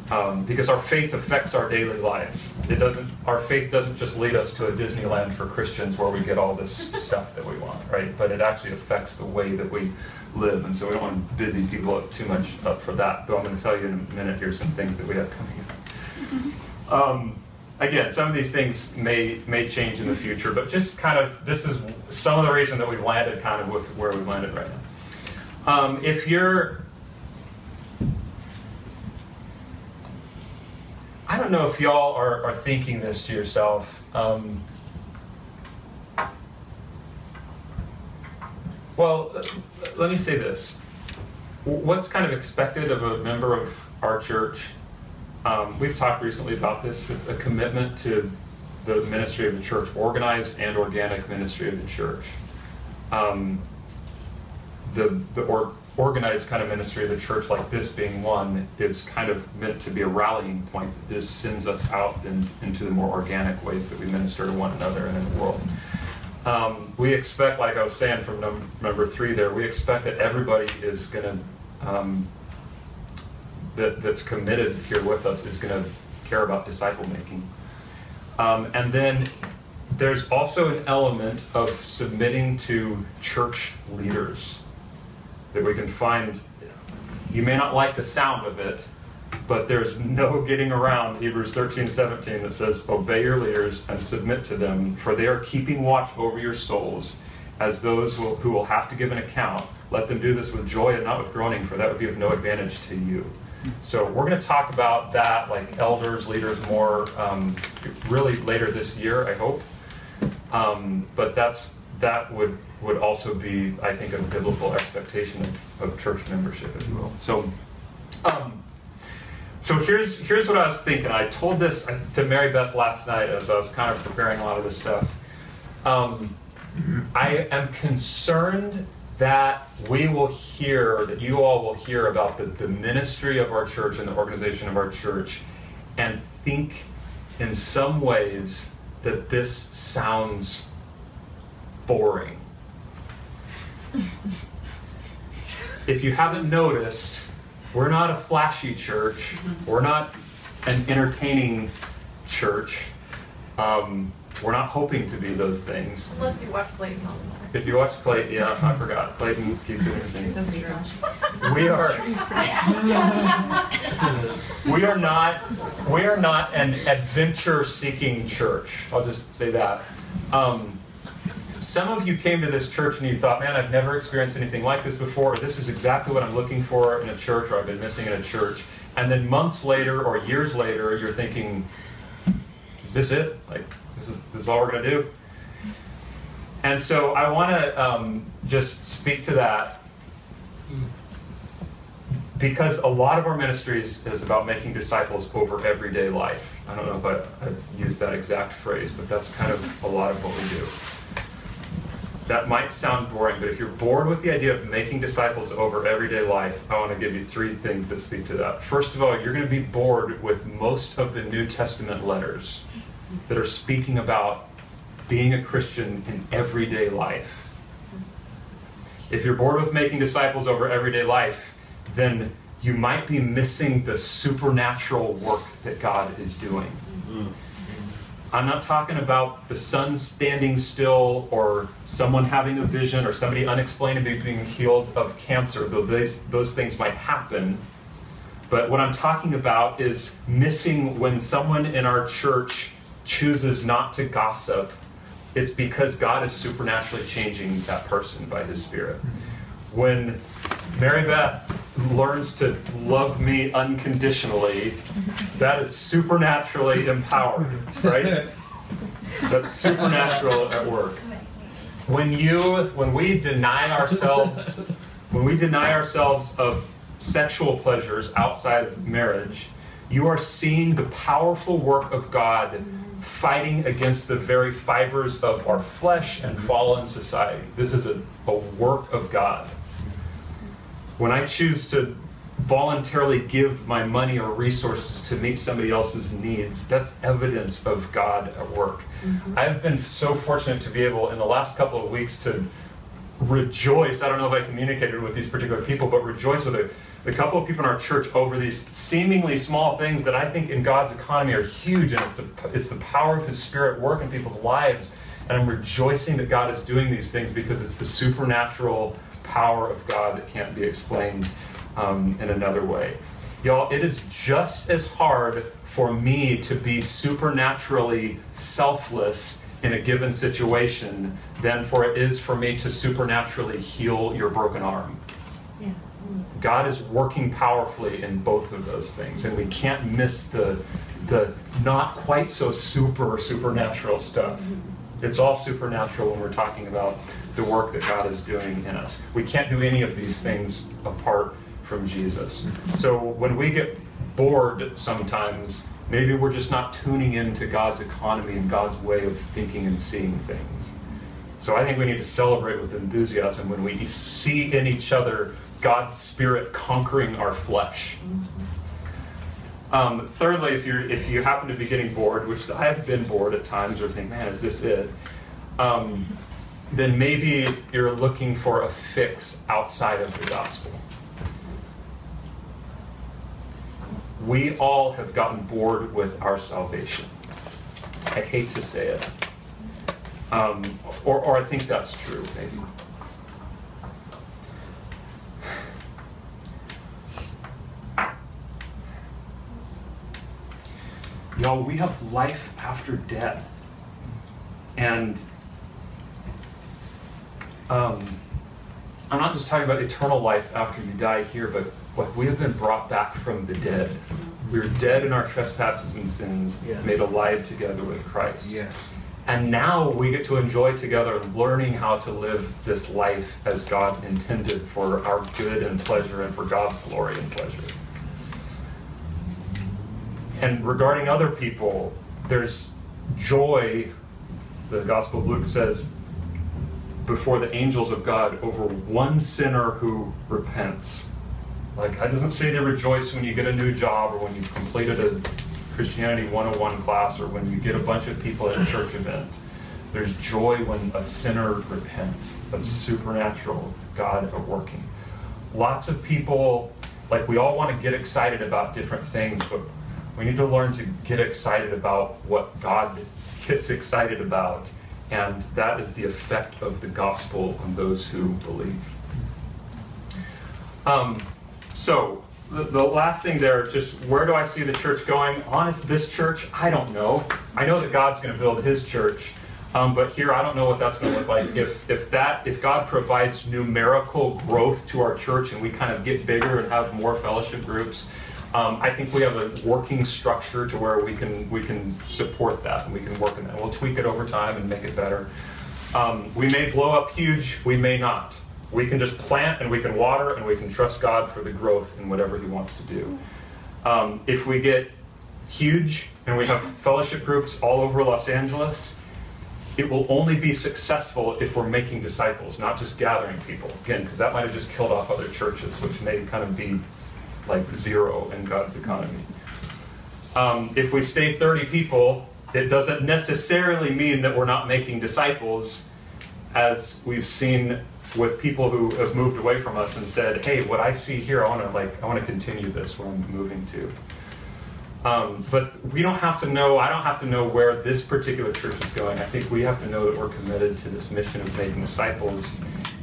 um, because our faith affects our daily lives. It doesn't. Our faith doesn't just lead us to a Disneyland for Christians where we get all this stuff that we want, right? But it actually affects the way that we live, and so we don't want to busy people up too much up for that. Though I'm going to tell you in a minute here some things that we have coming up. Um, again, some of these things may may change in the future, but just kind of this is some of the reason that we've landed kind of with where we've landed right now. Um, if you're I don't know if y'all are, are thinking this to yourself. Um, well, let me say this. What's kind of expected of a member of our church? Um, we've talked recently about this, a commitment to the ministry of the church, organized and organic ministry of the church. Um, the the or, organized kind of ministry of the church, like this being one, is kind of meant to be a rallying point that this sends us out in, into the more organic ways that we minister to one another and in the world. Um, we expect, like I was saying from num- number three there, we expect that everybody is going to, um, that, that's committed here with us is going to care about disciple making. Um, and then there's also an element of submitting to church leaders that we can find. You may not like the sound of it, but there's no getting around Hebrews 13, 17 that says, Obey your leaders and submit to them, for they are keeping watch over your souls as those who will, who will have to give an account. Let them do this with joy and not with groaning, for that would be of no advantage to you. So we're going to talk about that, like elders, leaders, more um, really later this year, I hope. Um, but that's that would would also be, I think, a biblical expectation of, of church membership, if you will. So, um, so here's here's what I was thinking. I told this to Mary Beth last night as I was kind of preparing a lot of this stuff. Um, I am concerned that we will hear, that you all will hear about the, the ministry of our church and the organization of our church, and think in some ways that this sounds boring. if you haven't noticed, we're not a flashy church. We're not an entertaining church. Um, we're not hoping to be those things. Unless you watch Clayton all the time. If you watch Clayton, yeah, I forgot. Clayton keeps it singing. We are. we are not. We are not an adventure-seeking church. I'll just say that. Um, some of you came to this church and you thought, "Man, I've never experienced anything like this before. Or this is exactly what I'm looking for in a church, or I've been missing in a church." And then months later or years later, you're thinking, "Is this it? Like, this is this is all we're gonna do?" And so I want to um, just speak to that because a lot of our ministries is about making disciples over everyday life. I don't know if I, I've used that exact phrase, but that's kind of a lot of what we do. That might sound boring, but if you're bored with the idea of making disciples over everyday life, I want to give you three things that speak to that. First of all, you're going to be bored with most of the New Testament letters that are speaking about being a Christian in everyday life. If you're bored with making disciples over everyday life, then you might be missing the supernatural work that God is doing. I'm not talking about the sun standing still or someone having a vision or somebody unexplainably being healed of cancer, though those, those things might happen. But what I'm talking about is missing when someone in our church chooses not to gossip it's because God is supernaturally changing that person by His Spirit. When Mary Beth learns to love me unconditionally, that is supernaturally empowered, right? That's supernatural at work. When you, when we deny ourselves, when we deny ourselves of sexual pleasures outside of marriage, you are seeing the powerful work of God fighting against the very fibers of our flesh and fallen society. This is a, a work of God. When I choose to voluntarily give my money or resources to meet somebody else's needs, that's evidence of God at work. Mm-hmm. I've been so fortunate to be able, in the last couple of weeks, to rejoice. I don't know if I communicated with these particular people, but rejoice with a the couple of people in our church over these seemingly small things that I think in God's economy are huge, and it's, a, it's the power of His Spirit work in people's lives. And I'm rejoicing that God is doing these things because it's the supernatural power of God that can't be explained um, in another way. Y'all, it is just as hard for me to be supernaturally selfless in a given situation than for it is for me to supernaturally heal your broken arm. God is working powerfully in both of those things, and we can't miss the the not quite so super supernatural stuff. It's all supernatural when we're talking about the work that God is doing in us. We can't do any of these things apart from Jesus. So when we get bored sometimes, maybe we're just not tuning into God's economy and God's way of thinking and seeing things. So I think we need to celebrate with enthusiasm when we see in each other God's Spirit conquering our flesh. Um, thirdly, if you if you happen to be getting bored, which I have been bored at times, or think, man, is this it? Um, then maybe you're looking for a fix outside of the gospel. We all have gotten bored with our salvation. I hate to say it. Um, or, or I think that's true, maybe. Y'all, we have life after death. And um, I'm not just talking about eternal life after you die here, but like we have been brought back from the dead. We are dead in our trespasses and sins, Yeah. made alive together with Christ. And now we get to enjoy together learning how to live this life as God intended for our good and pleasure and for God's glory and pleasure. And regarding other people, there's joy, the Gospel of Luke says, before the angels of God over one sinner who repents. Like, it doesn't say they rejoice when you get a new job or when you've completed a Christianity 101 class or when you get a bunch of people at a church event. There's joy when a sinner repents. That's supernatural God at working. Lots of people, like, we all want to get excited about different things, but we need to learn to get excited about what God gets excited about. And that is the effect of the gospel on those who believe. Um, so, the, the last thing there, just where do I see the church going? Honest, this church, I don't know. I know that God's going to build His church, um, but here I don't know what that's going to look like. If if that if God provides numerical growth to our church and we kind of get bigger and have more fellowship groups, um, I think we have a working structure to where we can we can support that and we can work in that. We'll tweak it over time and make it better. Um, we may blow up huge, we may not. We can just plant and we can water and we can trust God for the growth in whatever He wants to do. Um, if we get huge and we have fellowship groups all over Los Angeles, it will only be successful if we're making disciples, not just gathering people. Again, because that might have just killed off other churches, which may kind of be like zero in God's economy. Um, if we stay 30 people, it doesn't necessarily mean that we're not making disciples, as we've seen with people who have moved away from us and said, "Hey, what I see here, I want to like, I want to continue this where I'm moving to." Um, but we don't have to know. I don't have to know where this particular church is going. I think we have to know that we're committed to this mission of making disciples,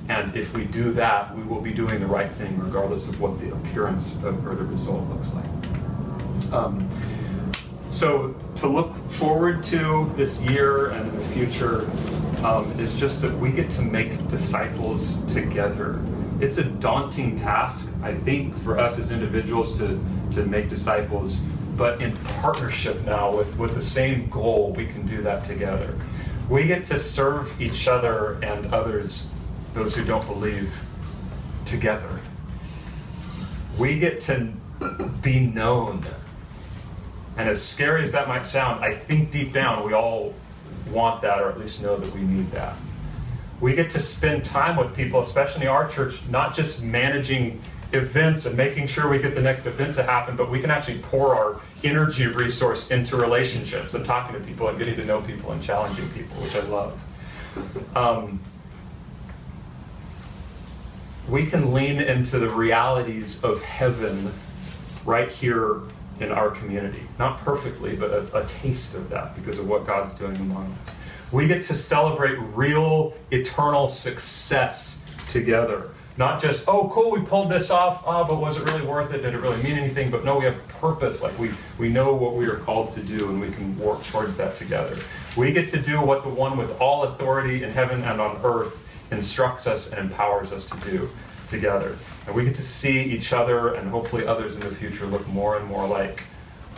and if we do that, we will be doing the right thing, regardless of what the appearance of, or the result looks like. Um, so to look forward to this year and the future um, is just that we get to make disciples together. It's a daunting task, I think, for us as individuals to, to make disciples, but in partnership now with, with the same goal, we can do that together. We get to serve each other and others, those who don't believe, together. We get to be known and as scary as that might sound, I think deep down we all want that, or at least know that we need that. We get to spend time with people, especially our church, not just managing events and making sure we get the next event to happen, but we can actually pour our energy resource into relationships and talking to people and getting to know people and challenging people, which I love. Um, we can lean into the realities of heaven right here in our community. Not perfectly, but a, a, taste of that because of what God's doing among us. We get to celebrate real, eternal success together. Not just, oh, cool, we pulled this off, oh, but was it really worth it? Did it really mean anything? But no, we have purpose. Like we, we know what we are called to do and we can work towards that together. We get to do what the one with all authority in heaven and on earth instructs us and empowers us to do together. And we get to see each other and hopefully others in the future look more and more like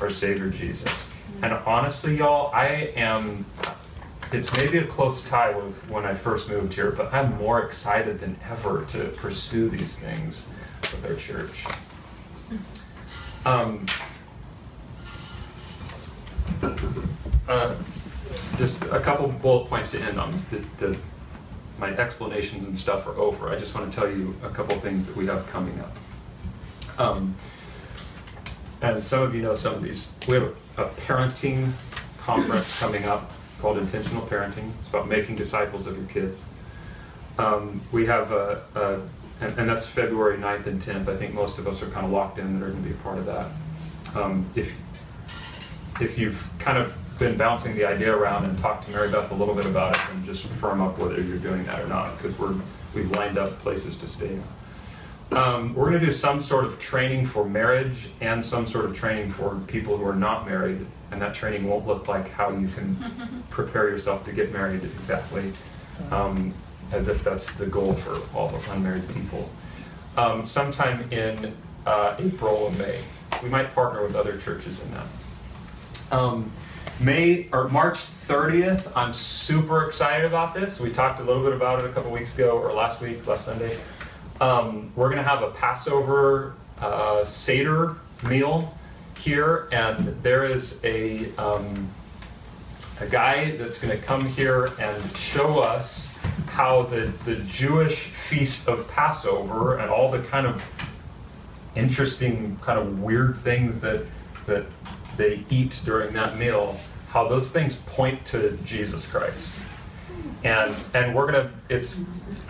our Savior Jesus. Mm-hmm. And honestly, y'all, I am, it's maybe a close tie with when I first moved here, but I'm more excited than ever to pursue these things with our church. Mm-hmm. Um, uh, just a couple bullet points to end on. The, the my explanations and stuff are over. I just want to tell you a couple things that we have coming up. Um, and some of you know some of these. We have a, parenting conference coming up called Intentional Parenting. It's about making disciples of your kids. Um, we have a, a and, and that's February 9th and 10th. I think most of us are kind of locked in that are going to be a part of that. Um, if if you've kind of been bouncing the idea around and talked to Mary Beth a little bit about it, and just firm up whether you're doing that or not, because we're we've lined up places to stay. Um, we're going to do some sort of training for marriage and some sort of training for people who are not married, and that training won't look like how you can prepare yourself to get married exactly, um, as if that's the goal for all the unmarried people. Um, sometime in uh, April or May, we might partner with other churches in that. May or March 30th, I'm super excited about this. We talked a little bit about it a couple weeks ago or last week, last Sunday. Um, we're going to have a Passover uh, Seder meal here, and there is a, um, a guy that's going to come here and show us how the, the Jewish feast of Passover and all the kind of interesting, kind of weird things that, that they eat during that meal, how those things point to Jesus Christ. And, and we're gonna, it's,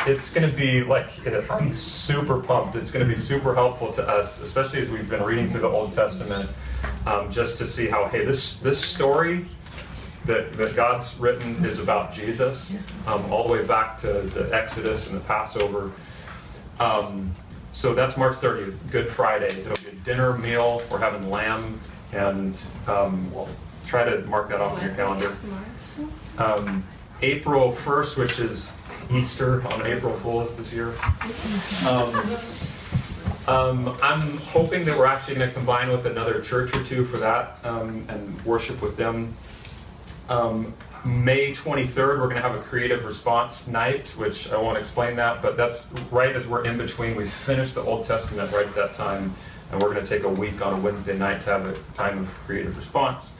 it's gonna be like, I'm super pumped. It's gonna be super helpful to us, especially as we've been reading through the Old Testament, um, just to see how, hey, this, this story that, that God's written is about Jesus, um, all the way back to the Exodus and the Passover. Um, so that's March 30th, Good Friday. It'll be a dinner meal. We're having lamb, and um, we'll try to mark that off on your calendar. Um, April 1st, which is Easter on April Fool's this year. Um, um, I'm hoping that we're actually going to combine with another church or two for that um, and worship with them. Um, May 23rd, we're going to have a creative response night, which I won't explain that, but that's right as we're in between. We finished the Old Testament right at that time, and we're going to take a week on a Wednesday night to have a time of creative response.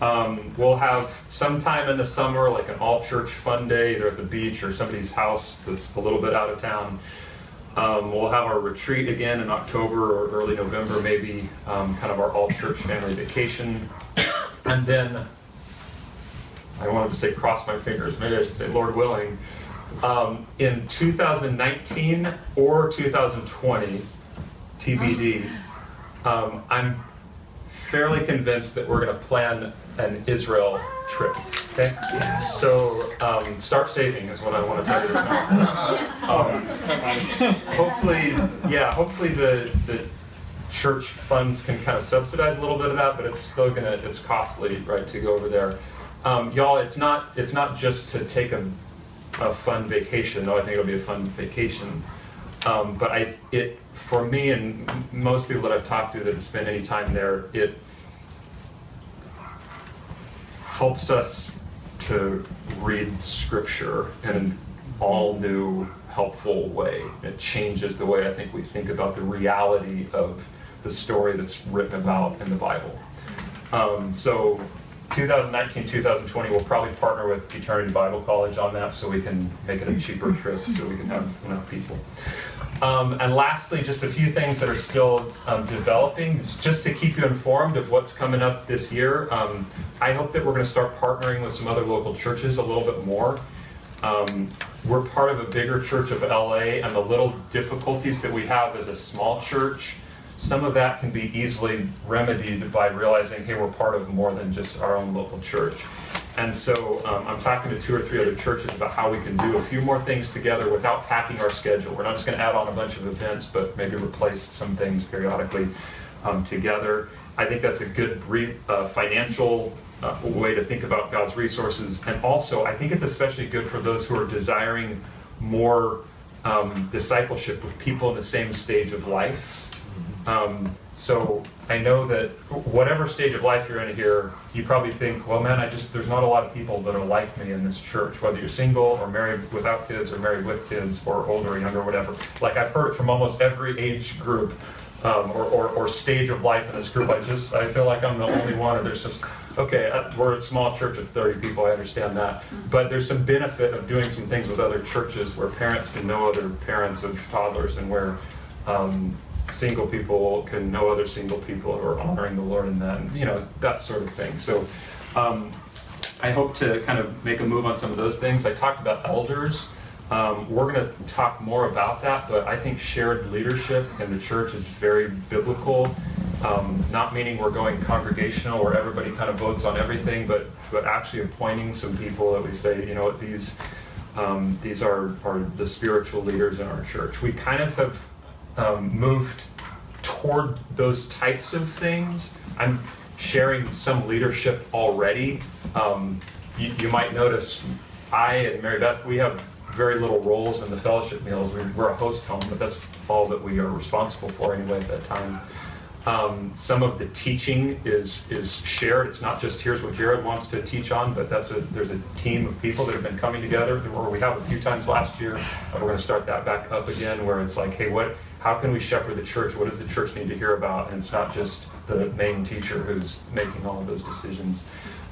Um, we'll have sometime in the summer, like an all church fun day, either at the beach or somebody's house that's a little bit out of town. Um, we'll have our retreat again in October or early November, maybe um, kind of our all church family vacation. And then I wanted to say cross my fingers, maybe I should say Lord willing. Um, in 2019 or 2020, TBD, um, I'm fairly convinced that we're going to plan an Israel trip. Okay? So um, start saving is what I want to tell you this now. Um, hopefully, yeah, hopefully the, the church funds can kind of subsidize a little bit of that, but it's still gonna, it's costly, right, to go over there. Um, y'all, it's not, it's not just to take a, a fun vacation, though I think it'll be a fun vacation. Um, but I, it, for me and most people that I've talked to that have spent any time there, it helps us to read scripture in an all new, helpful way. It changes the way I think we think about the reality of the story that's written about in the Bible. Um, so 2019, 2020, we'll probably partner with Eternity Bible College on that so we can make it a cheaper trip so we can have enough people. Um, and lastly, just a few things that are still um, developing, just to keep you informed of what's coming up this year. Um, I hope that we're going to start partnering with some other local churches a little bit more. Um, we're part of a bigger church of LA, and the little difficulties that we have as a small church, some of that can be easily remedied by realizing, hey, we're part of more than just our own local church. And so um, I'm talking to two or three other churches about how we can do a few more things together without packing our schedule. We're not just going to add on a bunch of events, but maybe replace some things periodically um, together. I think that's a good re- uh, financial uh, way to think about God's resources. And also, I think it's especially good for those who are desiring more um, discipleship with people in the same stage of life. Um, so I know that whatever stage of life you're in here, you probably think, well, man, I just there's not a lot of people that are like me in this church, whether you're single or married without kids or married with kids or older or younger, or whatever. Like I've heard it from almost every age group um, or, or, or stage of life in this group. I just I feel like I'm the only one, or there's just Okay, uh, we're a small church of 30 people, I understand that. But there's some benefit of doing some things with other churches where parents can know other parents of toddlers and where um, single people can know other single people who are honoring the Lord in that, and, you know, that sort of thing. So um, I hope to kind of make a move on some of those things. I talked about elders. Um, we're going to talk more about that, but I think shared leadership in the church is very biblical. Um, not meaning we're going congregational where everybody kind of votes on everything, but but actually appointing some people that we say, you know, these um, these are are the spiritual leaders in our church. We kind of have um, moved toward those types of things. I'm sharing some leadership already. Um, you, you might notice I and Mary Beth, we have very little roles in the fellowship meals. We're, we're a host home, but that's all that we are responsible for anyway at that time. Um, some of the teaching is is shared. It's not just here's what Jared wants to teach on, but that's a there's a team of people that have been coming together. Or we have a few times last year. We're going to start that back up again, where it's like, hey, what? How can we shepherd the church? What does the church need to hear about? And it's not just the main teacher who's making all of those decisions.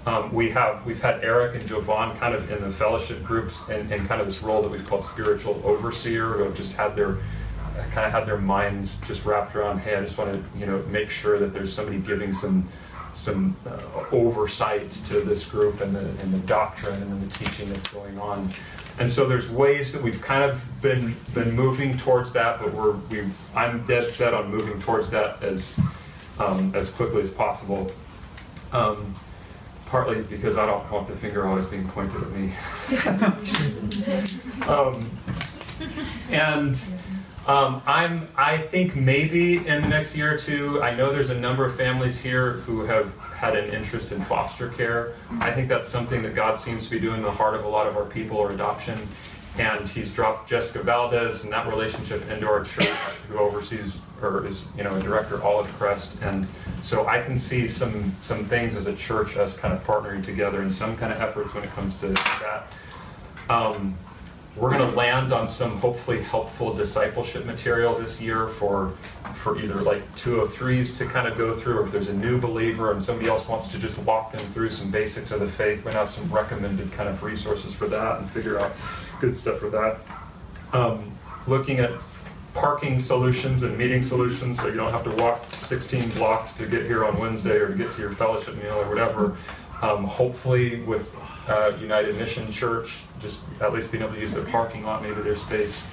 Um, we have we've had Eric and Jovan kind of in the fellowship groups and, and kind of this role that we've called spiritual overseer, who have just had their kind of had their minds just wrapped around, hey, I just want to you know make sure that there's somebody giving some some uh, oversight to this group and the and the doctrine and the teaching that's going on. And so there's ways that we've kind of been been moving towards that, but we're we I'm dead set on moving towards that as um, as quickly as possible. Um, partly because I don't want the finger always being pointed at me. um, and um, I'm, I think maybe in the next year or two, I know there's a number of families here who have had an interest in foster care. I think that's something that God seems to be doing in the heart of a lot of our people or adoption. And he's dropped Jessica Valdez and that relationship into our church, who oversees or is, you know, a director Olive Crest. And so I can see some some things as a church us kind of partnering together in some kind of efforts when it comes to that. Um, we're going to land on some hopefully helpful discipleship material this year for for either like 203s to kind of go through, or if there's a new believer and somebody else wants to just walk them through some basics of the faith, we're going to have some recommended kind of resources for that and figure out good stuff for that. Um, looking at parking solutions and meeting solutions so you don't have to walk 16 blocks to get here on Wednesday or to get to your fellowship meal or whatever. Um, hopefully, with uh, United Mission Church, just at least being able to use their parking lot, maybe their space.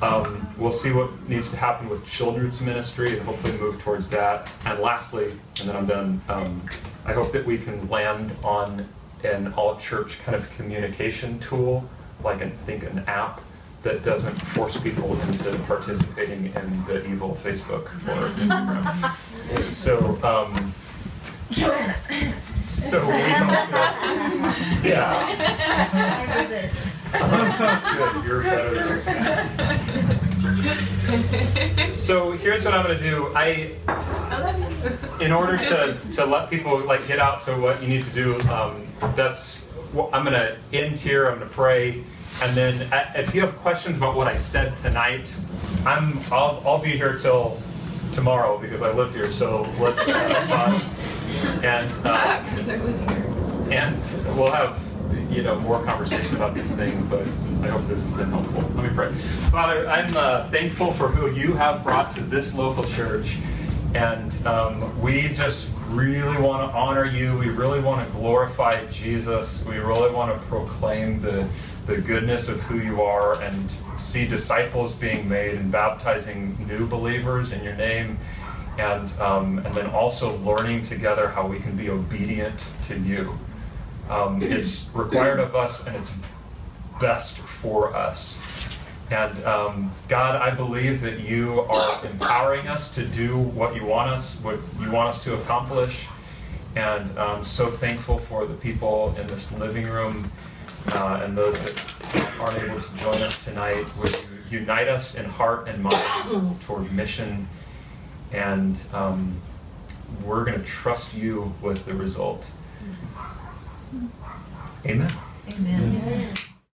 Um, we'll see what needs to happen with children's ministry and hopefully move towards that. And lastly, and then I'm done, um, I hope that we can land on an all church kind of communication tool, like an, I think an app that doesn't force people into participating in the evil Facebook or Instagram. so, um, so we yeah. Good, you're better. So here's what I'm gonna do. I, in order to, to let people like get out to what you need to do, um, that's, I'm gonna end here, I'm gonna pray, and then if you have questions about what I said tonight, I'm, I'll, I'll be here till tomorrow because I live here, so let's uh, talk. And, uh, I live here. and we'll have, you know, more conversation about these things, but I hope this has been helpful. Let me pray. Father, I'm uh, thankful for who you have brought to this local church. And um, we just really want to honor you. We really want to glorify Jesus. We really want to proclaim the, the goodness of who you are and see disciples being made and baptizing new believers in your name and um, and then also learning together how we can be obedient to you. Um, it's required of us, and it's best for us. And um, God, I believe that you are empowering us to do what you want us, what you want us to accomplish. And I'm so thankful for the people in this living room uh, and those that aren't able to join us tonight. Would you unite us in heart and mind toward mission? And um, we're going to trust you with the result. Amen. Amen.